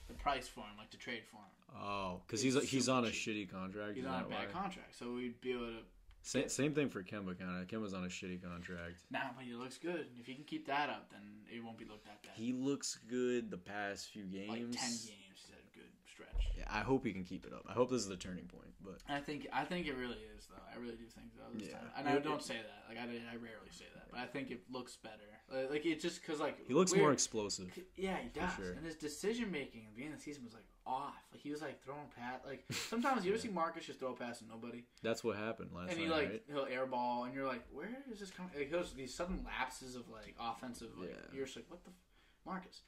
the price for him, like to trade for him, oh, because he's he's on a cheap. shitty contract. he's on a bad why? contract, so we'd be able to. Same, same thing for Kemba. Kind of. Kemba's on a shitty contract. Nah, but he looks good. If he can keep that up, then it won't be looked at bad. He looks good the past few games. like ten games, he's had a good stretch. Yeah, I hope he can keep it up. I hope this is the turning point. But I think I think it really is though. I really do think so. This Yeah. time. and I don't say that. Like I, I rarely say that, but I think it looks better. Like, like it just because like he looks more explosive. Yeah, he does. sure. And his decision making at the beginning of the season was like off. Like he was like throwing pat. Like sometimes you ever see Marcus just throw a pass to nobody, That's what happened last and he night, like right? he'll airball, and you're like, where is this coming? Like, he'll these sudden lapses of like offensive. Like, Yeah. You're just like, what the, f- Marcus?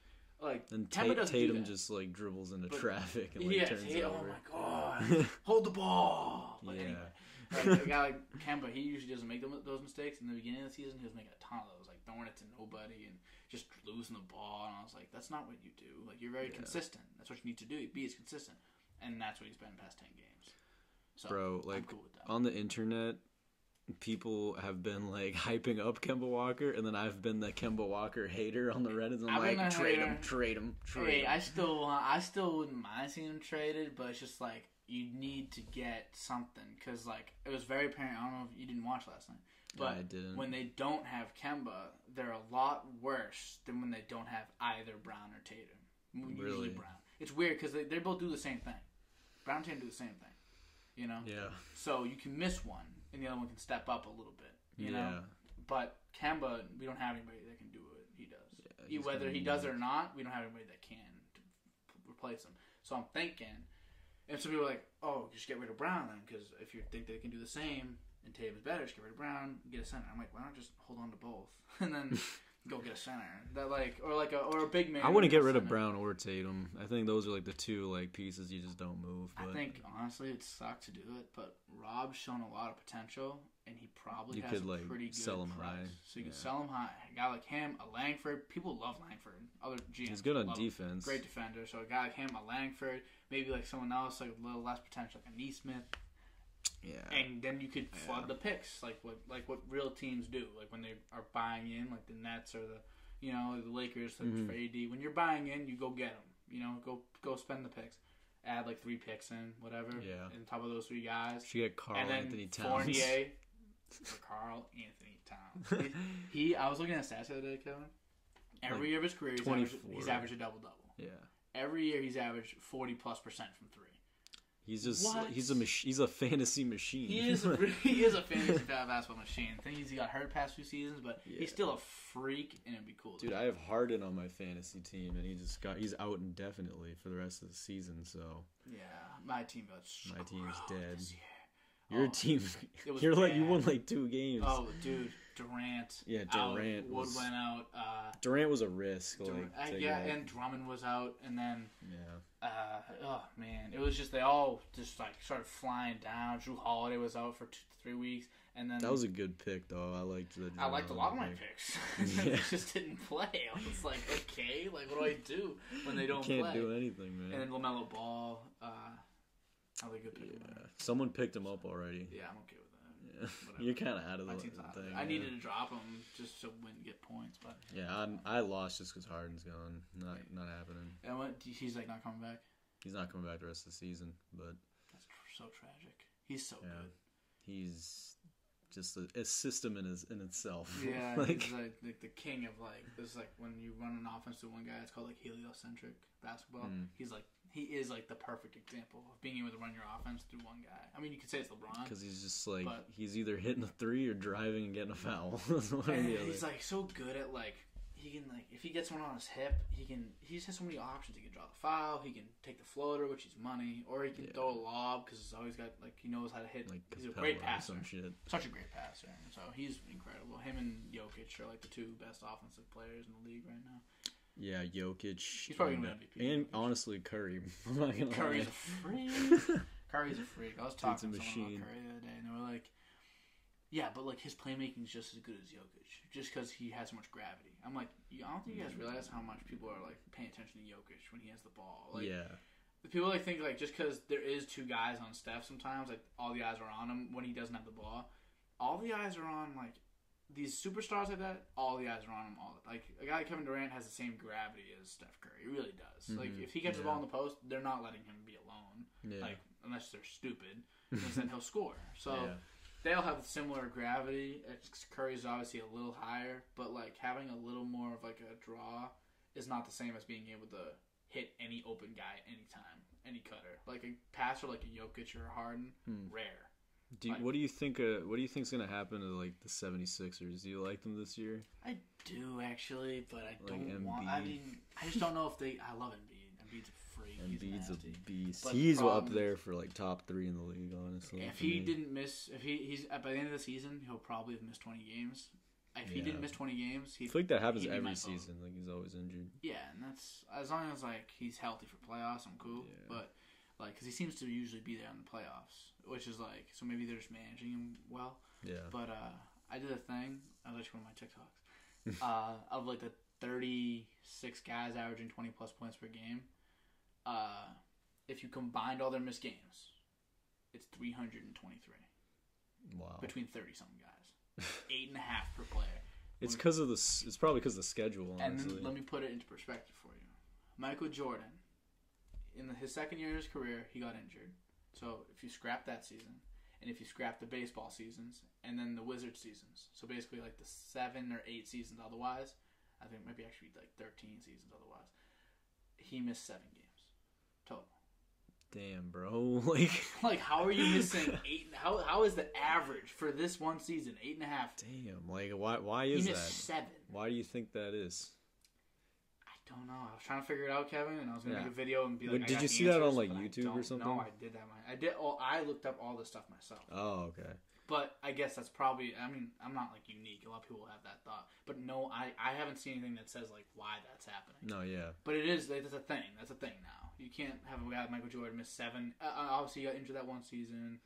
Like And Kemba Ta- doesn't do Tatum that. just like dribbles into But- traffic and like yeah, turns Tatum, it oh over. my god, hold the ball. But Yeah. anyway, like, a guy like Kemba, he usually doesn't make them, those mistakes. In the beginning of the season, he was making a ton of those, like throwing it to nobody and just losing the ball. And I was like, that's not what you do. Like you're very Yeah. consistent. That's what you need to do. Be as consistent, and that's what he's been past ten games. So Bro, I'm like cool with that. on the internet, people have been like hyping up Kemba Walker, and then I've been the Kemba Walker hater on the Reddit. I'm I've like, trade him, trade him, trade Hey, him. I still want. I still wouldn't mind seeing him traded, but it's just like you need to get something because like it was very apparent. I don't know if you didn't watch last night, but I didn't. when they don't have Kemba, they're a lot worse than when they don't have either Brown or Tatum. Usually Really? Brown. It's weird because they, they both do the same thing. Brown and Tatum do the same thing. You know, yeah, so you can miss one and the other one can step up a little bit. You know, but Kemba, we don't have anybody that can do it. he does. Yeah, He- whether he does it or not, we don't have anybody that can to p- replace him. So I'm thinking, and some people are like, "Oh, just get rid of Brown then," because if you think they can do the same and Tatum's better, just get rid of Brown, get a center. I'm like, why not just hold on to both and then go get a center that like or like a or a big man. I wouldn't get rid of. Brown or Tatum. I think those are like the two like pieces you just don't move. But. I think honestly, it sucked to do it, but Rob's shown a lot of potential, and he probably You has could, a like, pretty good sell him price. high. So you can sell him high. A guy like him, a Langford. People love Langford. Other GMs he's good on love him. defense. Great defender. So a guy like him, a Langford, maybe like someone else like a little less potential, like a Nesmith, Yeah, and then you could flood Yeah. the picks, like what like what real teams do, like when they are buying in, like the Nets or the you know the Lakers like Mhm. for AD. When you're buying in, you go get them. You know, go go spend the picks. Add like three picks in, whatever. Yeah. On top of those three guys, should get Karl and then Anthony Towns. Fournier for Karl-Anthony Towns. He, he- I was looking at stats the other day, Kevin. Every Like year of his career, he's averaged, he's averaged a double double. yeah, Every year, he's averaged forty plus percent from three. He's just What? he's a mach- he's a fantasy machine. He is a, he is a fantasy basketball machine. Thing is, he got hurt past few seasons, but Yeah. he's still a freak, and it'd be cool. Dude, I have Harden on my fantasy team, and he just got he's out indefinitely for the rest of the season. So yeah, my team got My team's dead. your Oh, team, you're like you won like two games. Oh, dude, Durant. Yeah, out, Durant Wood was- went out. Uh, Durant was a risk. Like, Durant, uh, to yeah, and Drummond was out, and then yeah. Uh, oh man, it was just they all just like started flying down. Jrue Holiday was out for two, three weeks, and then That was a good pick, though. I liked the. I liked a lot of my picks. Yeah. just didn't play. I was like, okay, like what do I do when they don't Can't play? do anything, man. And then Lamelo Ball, uh, another good pick. yeah. Someone picked him up already. Yeah, I'm okay. Yeah. You're kind of out of My the team's thing. I yeah. needed to drop him just to win, get points, but Yeah, I'm, I lost just because Harden's gone. Not not happening. And what he's like not coming back. He's not coming back the rest of the season, but That's tr- so tragic. He's so Yeah. good. he's just a, a system in his in itself. Yeah, like he's like, like the king of like this. Like when you run an offense to one guy, it's called like heliocentric basketball. Mm. He's like he is like the perfect example of being able to run your offense through one guy. I mean, you could say it's LeBron. because he's just like But- he's either hitting a three or driving and getting a foul. And he's like so good at like he can like if he gets one on his hip, he can he just has so many options. He can draw the foul, he can take the floater, which is money, or he can Yeah. throw a lob because he's always got like he knows how to hit. like he's a great passer, some shit. such a great passer. So he's incredible. Him and Jokic are like the two best offensive players in the league right now. Yeah, Jokic. He's probably and, gonna MVP, and honestly Curry. I'm not gonna Curry's a freak. Curry's a freak. I was talking to someone about Curry the other day, and they were like, "Yeah, but like his playmaking's just as good as Jokic, just because he has so much gravity." I'm like, "I don't think you guys realize how much people are like paying attention to Jokic when he has the ball." Like, yeah, The people like think like just because there is two guys on Steph, sometimes like all the eyes are on him when he doesn't have the ball. All the eyes are on like these superstars like that. All the eyes are on him. All like a guy like Kevin Durant has the same gravity as Steph Curry. He really does. Like Mhm. if he gets the ball in the post, they're not letting him be alone. yeah. Like unless they're stupid, because then he'll score. So yeah. they all have similar gravity. Curry's obviously a little higher, but like having a little more of like a draw is not the same as being able to hit any open guy anytime, any cutter. Like a passer like a Jokic or a Harden, Hmm. rare. Do you, like- what do you think? Uh, what do you think's gonna happen to like the 76ers? Do you like them this year? I do actually, but I Like don't want. I mean, I just don't know if they. I love Embiid. Embiid's a freak. He's Embiid's a beast. But the He's up there for like top three in the league, honestly. If he me. didn't miss, if he he's by the end of the season, he'll probably have missed twenty games. If he didn't miss twenty games, I he feel like that happens he'd be my every season. Like he's always injured. yeah, and that's as long as like he's healthy for playoffs, I'm cool. Yeah. But like, because he seems to usually be there in the playoffs, which is like, so maybe they're just managing him well. Yeah. But uh, I did a thing. I'll let you one of my TikToks. uh, of like the 36 guys averaging 20 plus points per game. Uh, if you combined all their missed games, it's 323 Wow. between 30 something guys. Eight and a half per player. It's because of the. It's probably because of the schedule. And Honestly. then let me put it into perspective for you. Michael Jordan, in the, his second year of his career, he got injured. So if you scrap that season, and if you scrap the baseball seasons, and then the Wizard seasons, so basically like the seven or eight seasons otherwise, I think maybe actually like 13 seasons otherwise, he missed seven games total. Damn, bro. Like. Like, how are you missing eight? How, how is the average for this one season? Eight and a half. Damn. Like why? Why He is missed that? seven. Why do you think that is? I don't know. I was trying to figure it out, Kevin, and I was gonna Yeah. make a video and be like, Wait, I did got you the see that on, answers, like, but I YouTube or don't something? know. I did that. my- I did. All, I looked up all this stuff myself, Oh, okay. but I guess that's probably. I mean, I'm not like unique. A lot of people have that thought, but no, I I haven't seen anything that says like why that's happening. No, yeah. But it is. That's a thing. That's a thing now. You can't have a guy like Michael Jordan miss seven. Uh, uh, obviously, he got injured that one season,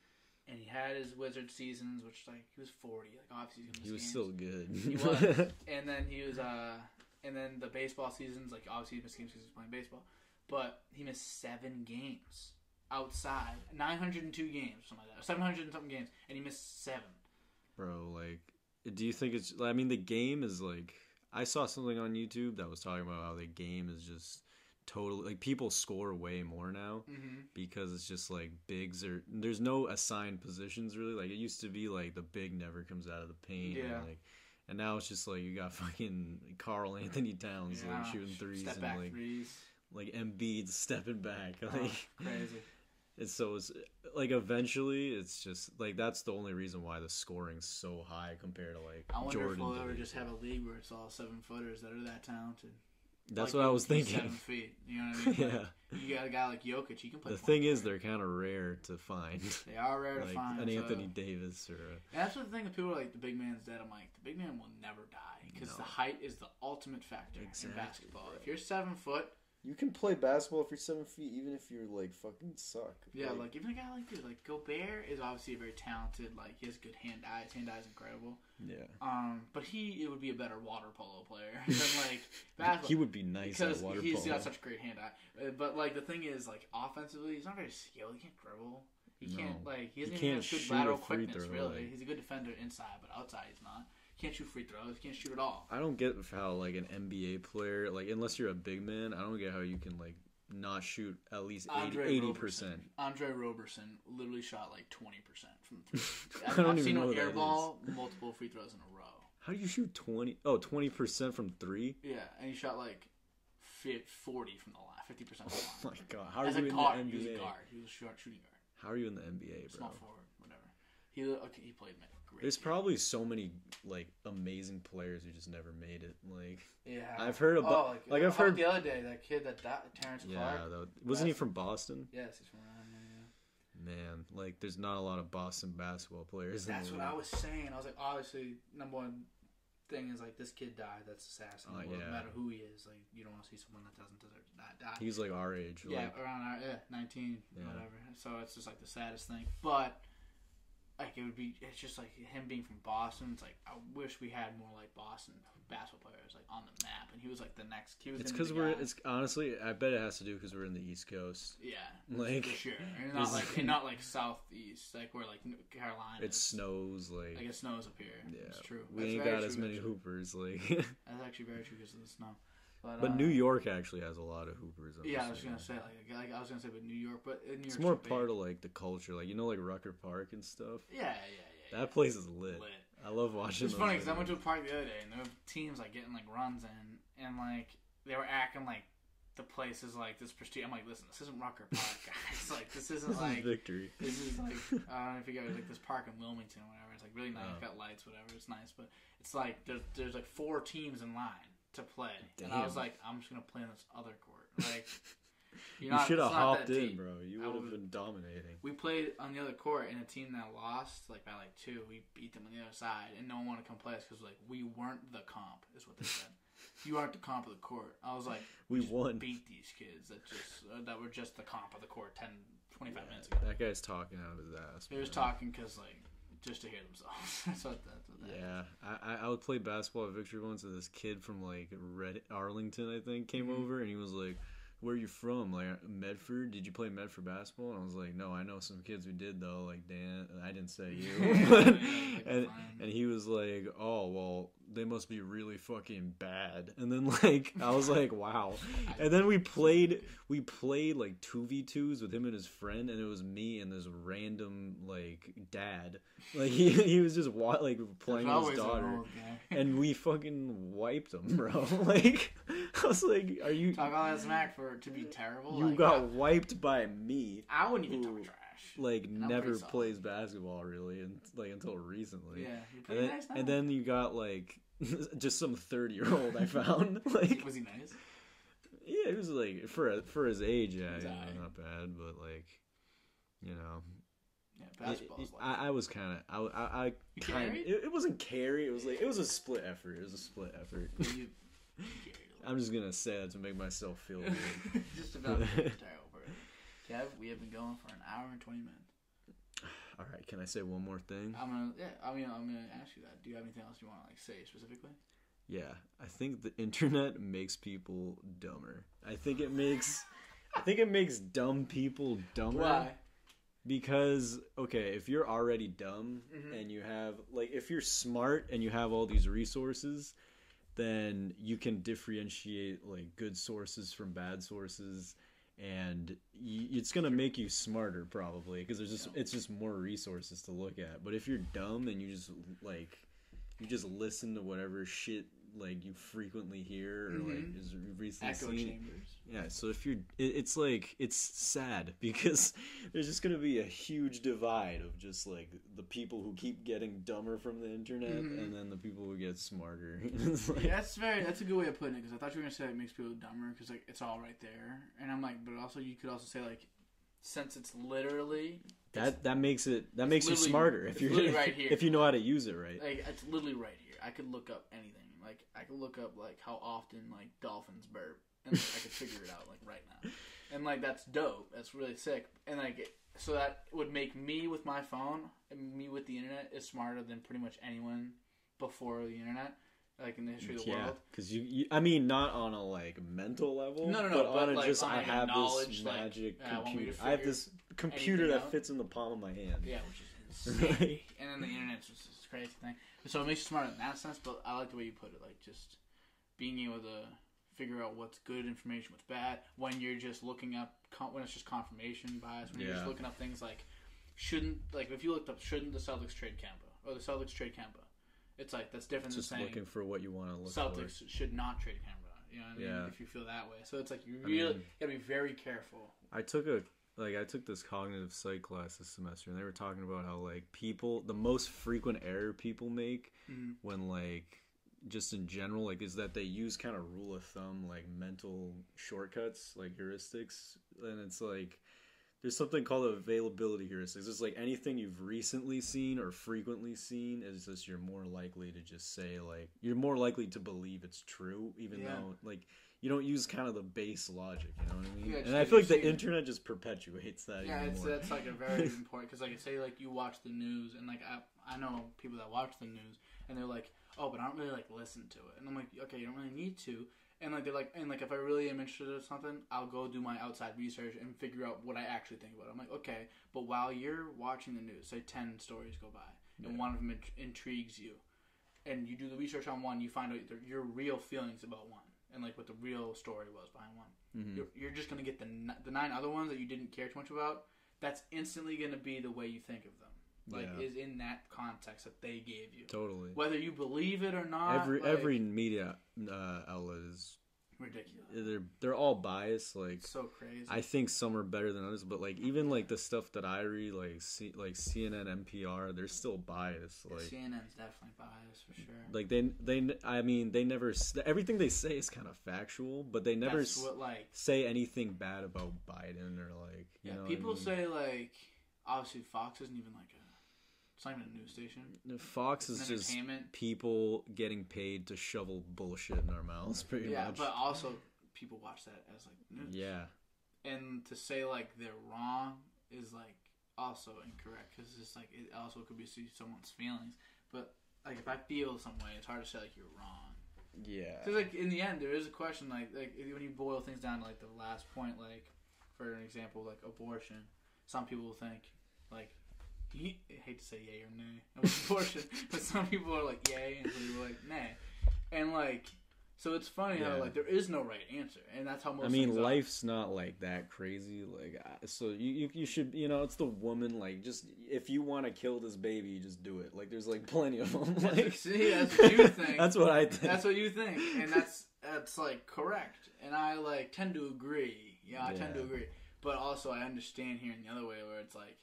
and he had his Wizard seasons, which like he was 40. Like obviously, he's gonna miss He was games. still good. He was. and then he was uh and then the baseball seasons like obviously he missed games because he was playing baseball but he missed seven games outside 902 games something like that 700 and something games and he missed seven bro like do you think it's i mean the game is like i saw something on youtube that was talking about how the game is just totally like people score way more now mm-hmm. because it's just like bigs or there's no assigned positions really like it used to be like the big never comes out of the paint Yeah. and, like and now it's just like you got fucking Karl-Anthony Towns like shooting threes step and back like threes like Embiid stepping back Oh, like crazy And so it's like eventually it's just like that's the only reason why the scoring's so high compared to like I wonder Jordan. if we'll ever just have a league where it's all seven footers that are that talented. That's Like what I was thinking. Seven feet. You know what I mean? Like, yeah. You got a guy like Jokic. He can play. The thing is, they're kind of rare to find, they are rare to like find. an so- Anthony Davis or a, that's what the thing with people are like the big man's dead. I'm like the big man will never die because No. the height is the ultimate factor Exactly, in basketball. bro. If you're seven foot, You can play basketball if you're seven feet, even if you're like fucking suck. yeah, like even a guy like dude, like Gobert is obviously a very talented. Like he has good hand eye. His hand eye is incredible. yeah. Um, but he it would be a better water polo player than like basketball. He would be nice because at water he's polo. got such great hand eye. Uh, But like the thing is, like offensively, he's not very skilled. He can't dribble. He can't like he He doesn't can't even have good lateral quickness. throw, really, like- he's a good defender inside, but outside he's not. Can't shoot free throws. Can't shoot at all. I don't get how like an NBA player, like unless you're a big man, I don't get how you can like not shoot at least 80 percent. Andre Roberson literally shot like twenty percent from three. I I've, don't I've even seen know him airball multiple free throws in a row. How do you shoot 20? Oh, 20 percent from three. Yeah, and he shot like fi- forty from the line, fifty percent Oh my god, how are As you a in guard, the he was a guard. He was a short shooting guard, How are you in the NBA, bro? small forward, whatever. He okay, he played man, great. There's probably so many like amazing players who just never made it. Like yeah. I've heard about, Oh, like, like I've heard. the other day that kid that died, Terrence Yeah, Clarke. though, wasn't he from Boston? Yes, he's from. Yeah. Man, like there's not a lot of Boston basketball players. That's what I was saying. I was like, obviously, number one thing is like this kid died. That's assassin. Oh, no yeah. matter who he is, like you don't want to see someone that doesn't deserve to die. die. He's like our age. yeah, Like, around our, yeah, nineteen, Yeah. whatever. So it's just like the saddest thing. But like it would be, it's just like him being from Boston. It's like I wish we had more like Boston basketball players like on the map. And he was like the next. He was it's because we're. guy. It's honestly, I bet it has to do because we're in the East Coast. yeah, like, for sure. And not like and not like southeast, like where like Carolina. It snows like. Like it snows up here. yeah, it's true. we That's ain't got as many hoopers. Like, That's actually very true because of the snow. But, but uh, New York actually has a lot of hoopers. I'm Yeah, I was gonna say like, like I was gonna say, but New York, but New It's more big. part of like the culture, like you know, like Rucker Park and stuff. Yeah, yeah, yeah. yeah. That place is lit. Lit. I love watching. It's funny because I went to a park the other day and there were teams like getting like runs in, and like they were acting like the place is like this prestige. I'm like, listen, this isn't Rucker Park, guys. like this isn't This is like victory. this is like I don't know if you guys like this park in Wilmington or whatever. It's like really nice, Oh. got lights, whatever. It's nice, but it's like there's there's like four teams in line to play, and I was like, I'm just gonna play on this other court. Like You you're not- should have hopped in, deep. bro. You would have been dominating. We played on the other court, and a team that lost like by like two, we beat them on the other side, and no one wanted to come play us because like we weren't the comp, is what they said. you aren't the comp of the court. I was like, We just won. Beat these kids that just uh, that were just the comp of the court 10, 25 Yeah, minutes ago. that guy's talking out of his ass. He was talking because like just to hear themselves. that's what that's what that Yeah, I, I I would play basketball at Victory once, and this kid from like Red Arlington, I think, came Mhm. over, and he was like, "Where are you from? Like Medford? Did you play Medford basketball?" And I was like, "No, I know some kids who did though. Like Dan, I didn't say you." And and he was like, "Oh well, they must be really fucking bad." And then like I was like, "Wow." And then we played we played like two v twos with him and his friend, and it was me and this random like dad. Like he he was just wa- like playing with his daughter, and we fucking wiped him, bro. like I was like, "Are you talk all that smack for to be terrible. you like, got wiped by me?" I, wouldn't even Ooh. talk trash. Like never plays basketball really, and like until recently. yeah, And then, nice and then you got like just some thirty year old I found. like was he nice? yeah, he was like for for his age, yeah, He's you know, alright. not bad, but like you know, Yeah, basketball it- is like I, I was kind of I I, I kind carried? it, it wasn't carry. It was like it was a split effort. It was a split effort. you, you I'm just gonna say that to make myself feel good. just about for it. Kev, we have been going for an hour and twenty minutes. All right, can I say one more thing? I'm gonna, yeah, I mean, I'm gonna ask you that. Do you have anything else you want to like say specifically? Yeah, I think the internet makes people dumber. I think it makes I think it makes dumb people dumber. Why? because okay if you're already dumb Mhm. and you have like if you're smart and you have all these resources then you can differentiate like good sources from bad sources and y- it's to make you smarter probably because there's just it's just more resources to look at. But if you're dumb and you just like you just listen to whatever shit like you frequently hear or like Mhm. is recently Echo seen chambers. yeah, so if you're, it, it's like it's sad because there's just gonna be a huge divide of just like the people who keep getting dumber from the internet, Mhm. and then the people who get smarter. Like- Yeah, that's very. That's a good way of putting it because I thought you were gonna say it makes people dumber because like it's all right there, and I'm like, but also you could also say like, since it's literally that that makes it that makes you smarter if you're right here. if you know how to use it right. like it's literally right here. I could look up anything. Like I could look up like how often like dolphins burp, and like, I could figure it out like right now. And like that's dope. That's really sick. And like so that would make me with my phone and me with the internet is smarter than pretty much anyone before the internet, like in the history of the yeah, world. because you, you, I mean, not on a like mental level. No, no, no, But, but, on a like, just, on, I have this like, magic yeah, I want me to computer. I have this computer that out. fits in the palm of my hand. Yeah, which is insane. and then the internet's just this crazy thing. So it makes you smarter in that sense. But I like the way you put it, like just being able to figure out what's good information, what's bad. When you're just looking up, when it's just confirmation bias. When you're just looking up things like shouldn't, like if you looked up shouldn't the Celtics trade Kemba or the Celtics trade Kemba, it's like that's different Just than saying looking for what you want to look Celtics should not trade Kemba. You know what I mean? Yeah. If you feel that way, so it's like you I really mean- gotta be very careful. I took a like I took this cognitive psych class this semester, and they were talking about how like people the most frequent error people make Mhm. when like just in general like is that they use kind of rule of thumb like mental shortcuts like heuristics and it's like there's something called availability heuristics it's like anything you've recently seen or frequently seen is just you're more likely to just say like you're more likely to believe it's true even Yeah. though like you don't use kind of the base logic you know what i mean Yeah, and I feel like the internet just perpetuates that Yeah, it's more. that's like a very important because like say like you watch the news and like I I know people that watch the news and they're like oh but I don't really like listen to it and I'm like okay you don't really need to and like they're like and like if I really am interested in something I'll go do my outside research and figure out what I actually think about it. I'm like okay but while you're watching the news say ten stories go by and Yeah. one of them int- intrigues you and you do the research on one you find out your- your real feelings about one and like what the real story was behind one Mhm. you're, you're just gonna get the n- the nine other ones that you didn't care too much about. That's instantly gonna be the way you think of them. Like Yeah. is in that context that they gave you, totally whether you believe it or not. every like, every media uh, outlet is ridiculous. they're they're all biased like so crazy. I think some are better than others, but like even like the stuff that I read, like C, like CNN, NPR, they're still biased. Like CNN's definitely biased for sure. like they they I mean they never everything they say is kind of factual, but they never what like say anything bad about Biden or like you yeah. know. what I people mean? say like obviously Fox isn't even like a it's not even a news station. Fox is just entertainment. people getting paid to shovel bullshit in our mouths, pretty Yeah, much. but also people watch that as like news. yeah, and to say like they're wrong is like also incorrect because it's like it also could be someone's feelings. But like if I feel some way, it's hard to say like you're wrong. yeah, Because like in the end, there is a question like like when you boil things down to like the last point, like for an example, like abortion. Some people will think like. I hate to say yay or nay of abortion, but some people are like yay and some people are like nay, and like so it's funny how like there is no right answer, and that's how most. I mean, things are. life's not like that crazy. Like, so you, you you should you know it's the woman. Like, just if you want to kill this baby, you just do it. Like, there's like plenty of them. Like, See, that's what you think. that's what I think. That's what you think, and that's that's like correct, and I like tend to agree. Yeah, I tend to agree, but also I understand hearing the other way where it's like,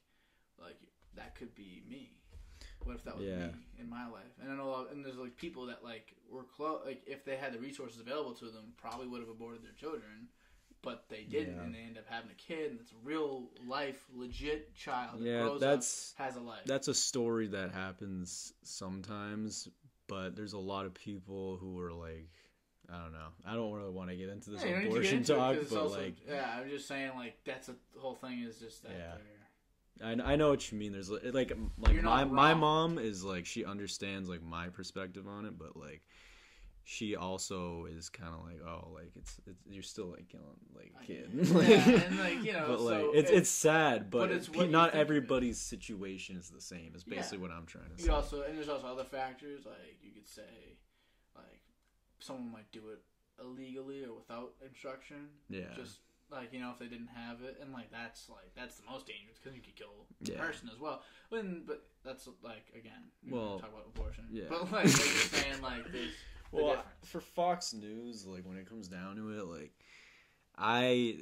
like that could be me. What if that was Yeah. me in my life? And I know, and there's like people that like were close. Like if they had the resources available to them, probably would have aborted their children, but they didn't, Yeah. and they end up having a kid, and it's a real life, legit child. that yeah, that's up, has a life. that's a story that happens sometimes, but there's a lot of people who are like, I don't know. I don't really want to get into this Yeah, you don't need to get abortion into talk, but also- like, yeah, I'm just saying, like that's a, the whole thing is just that. Yeah. I, I know what you mean. There's like like You're my not my wrong. mom is like she understands like my perspective on it, but like she also is kind of like oh like it's, it's you're still like killing like kid. Like- Yeah, and, like, you know, but like so it's it- it's sad, but, but it's pe- what you not think of it. everybody's situation is the same. Is Yeah. basically what I'm trying to say. You also and there's also other factors like you could say, like someone might do it illegally or without instruction. yeah, Just like you know if they didn't have it, and like that's like that's the most dangerous because you could kill the Yeah. person as well. When but that's like again, we Well, well, talk about abortion. yeah. But like, like you're saying, like there's the well, difference. for Fox News, like when it comes down to it, like I,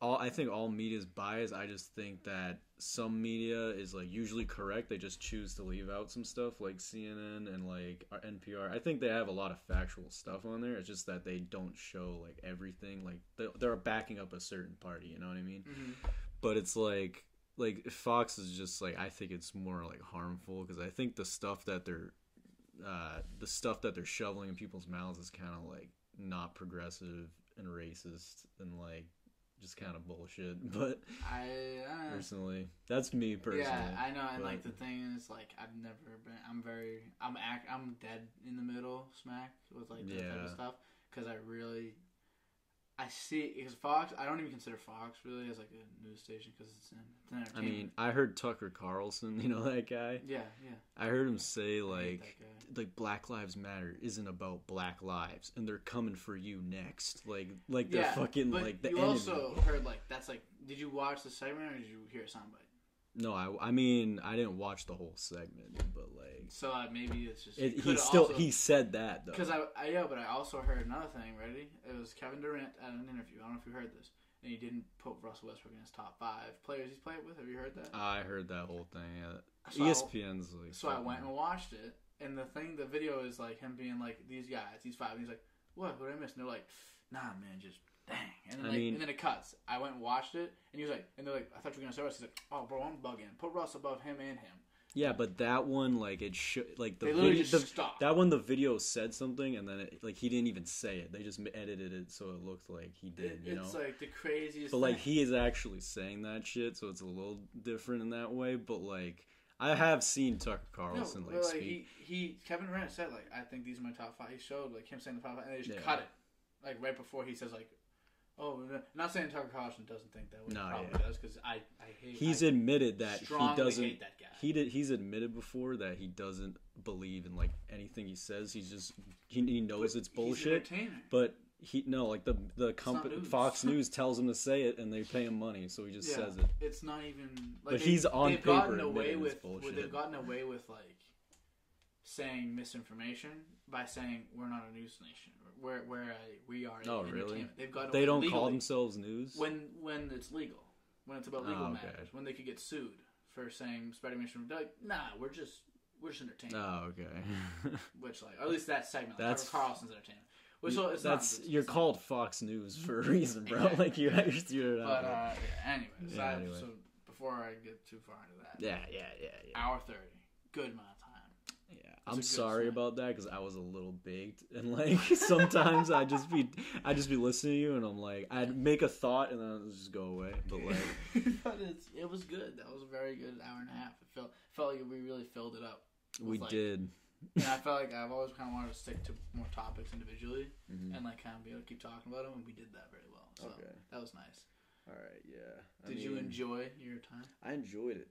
all I think all media is biased. I just think that some media is like usually correct. They just choose to leave out some stuff, like CNN and like NPR. I think they have a lot of factual stuff on there. It's just that they don't show like everything. Like they- they're backing up a certain party. You know what I mean? Mhm. but it's like like Fox is just like I think it's more like harmful because I think the stuff that they're uh, the stuff that they're shoveling in people's mouths is kind of like not progressive and racist and like just kind of bullshit. But I, I personally, that's me personally. Yeah, I know, and like the thing is, like I've never been. I'm very. I'm act. I'm dead in the middle, smack with like that type of stuff because I really. I see because Fox. I don't even consider Fox really as like a news station because it's it's an I mean, I heard Tucker Carlson, you know that guy? yeah, yeah. I heard him say like like Black Lives Matter isn't about black lives and they're coming for you next. Like like they're fucking like the you enemy. also heard like that's like. Did you watch the segment or did you hear soundbite? No, I I mean, I didn't watch the whole segment, but like So uh, maybe it's just it, he still he said that though. because I, I yeah, but I also heard another thing. Ready? It was Kevin Durant at an interview. I don't know if you heard this, and he didn't put Russell Westbrook in his top five players he's played with. Have you heard that? I heard that whole thing. Yeah. So I- ESPN's like So I went and watched it, and the thing, the video is like him being like, "These guys, these five. And he's like, "What? What did I miss?" And they're like, "Nah, man, just dang." And then I like, mean- and then it cuts. I went and watched it, and he was like, and they're like, "I thought you were gonna say Russ." He's like, "Oh, bro, I'm bugging. Put Russ above him and him." Yeah, but that one like it should like the video just the, that one the video said something and then it, like he didn't even say it. They just edited it so it looked like he did, It- you know. it's like the craziest. but like he is actually saying that shit, so it's a little different in that way. But like I have seen Tucker Carlson no, like like speak. he, he Kevin Durant said like I think these are my top five. He showed like him saying the top five, and they just Yeah. cut it like right before he says like, "Oh, not saying Tucker Carlson doesn't think that way. No, he probably yeah. does because I I hate. He's I admitted that he doesn't. hate that guy. He did. He's admitted before that he doesn't believe in like anything he says. He's just he, he knows But it's bullshit. But he no like the the company. Fox News tells him to say it and they pay him money, so he just Yeah, says it. It's not even. Like But they- he's on they've paper gotten away with. bullshit. They've gotten away with like saying misinformation by saying we're not a news nation. We're we're a, we are. Oh, really? They've gotten They don't legally. call themselves news. when when it's legal, when it's about legal Oh, okay. matters, when they could get sued for saying spreading misinformation. Like, nah, we're just we're just entertainment. Oh, okay. Which like, or at least that segment. That's- Carlson's entertainment. Which so it's That's not, it's you're not- called Fox News for a reason, bro. Yeah. like you you're not. But uh, yeah, anyways, Yeah, anyway. so before I get too far into that, yeah, yeah, yeah, yeah. hour thirty, good amount of time. Yeah, a I'm sorry about that because I was a little baked, and like sometimes I just be I just be listening to you, and I'm like I'd make a thought and then I'd just go away. But like but it's, it was good. That was a very good hour and a half. It felt felt like we really filled it up. we like- did, And I felt like I've always kind of wanted to stick to more topics individually Mhm. and like kind of be able to keep talking about them, and we did that very well. So Okay. that was nice. all right, yeah. I Did you enjoy your time? I enjoyed it.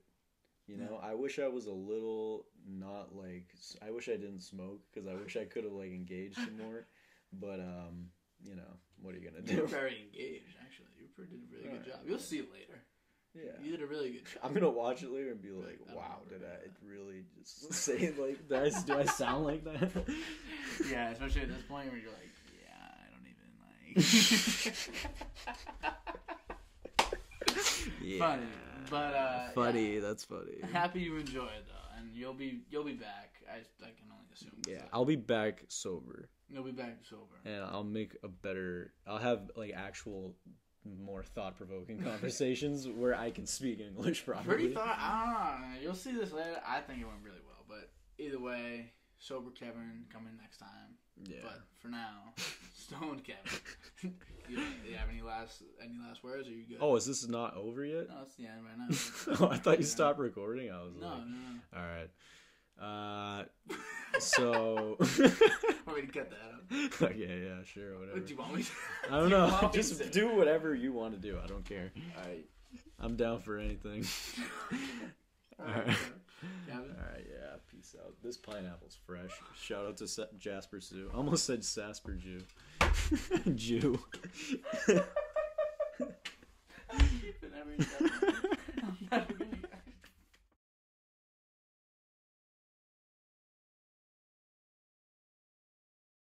You know, I wish I was a little not like. I wish I didn't smoke because I wish I could have like engaged some more. But um, you know, what are you gonna do? You're very engaged, actually. You did a really good Alright, job. You'll yeah. see it later. Yeah. You did a really good job. I'm gonna watch it later and be like, I don't "Wow, remember did I that. really just say it like that? Do I sound like that?" yeah, especially at this point where you're like, yeah, I don't even like. yeah. Funny, but uh, funny. That's funny. Happy you enjoyed though, and you'll be you'll be back. I, I can only assume. Yeah, So I'll be back sober, you'll be back sober. and I'll make a better. I'll have like actual, more thought-provoking conversations where I can speak English properly. Pretty thought. I don't know. You'll see this later. I think it went really well, but either way, sober Kevin coming next time. Yeah. But for now, stoned Kevin. you, you have any last any last words? Are you good? Oh, is this not over yet? no, it's the end right now. oh, I thought you Yeah. stopped recording. I was No, like, no, no. all right. Uh, so. Want me to cut that out? okay, yeah, sure, whatever. What do you want me to? I don't do know. to Just do whatever you want to do. I don't care. Alright. I'm down for anything. Alright. Alright. Kevin? All right, yeah. Peace out. This pineapple's fresh. Shout out to Sa- Jasper Sue. Almost said Sasper Jew. Jew. Keep it every. I'm never gonna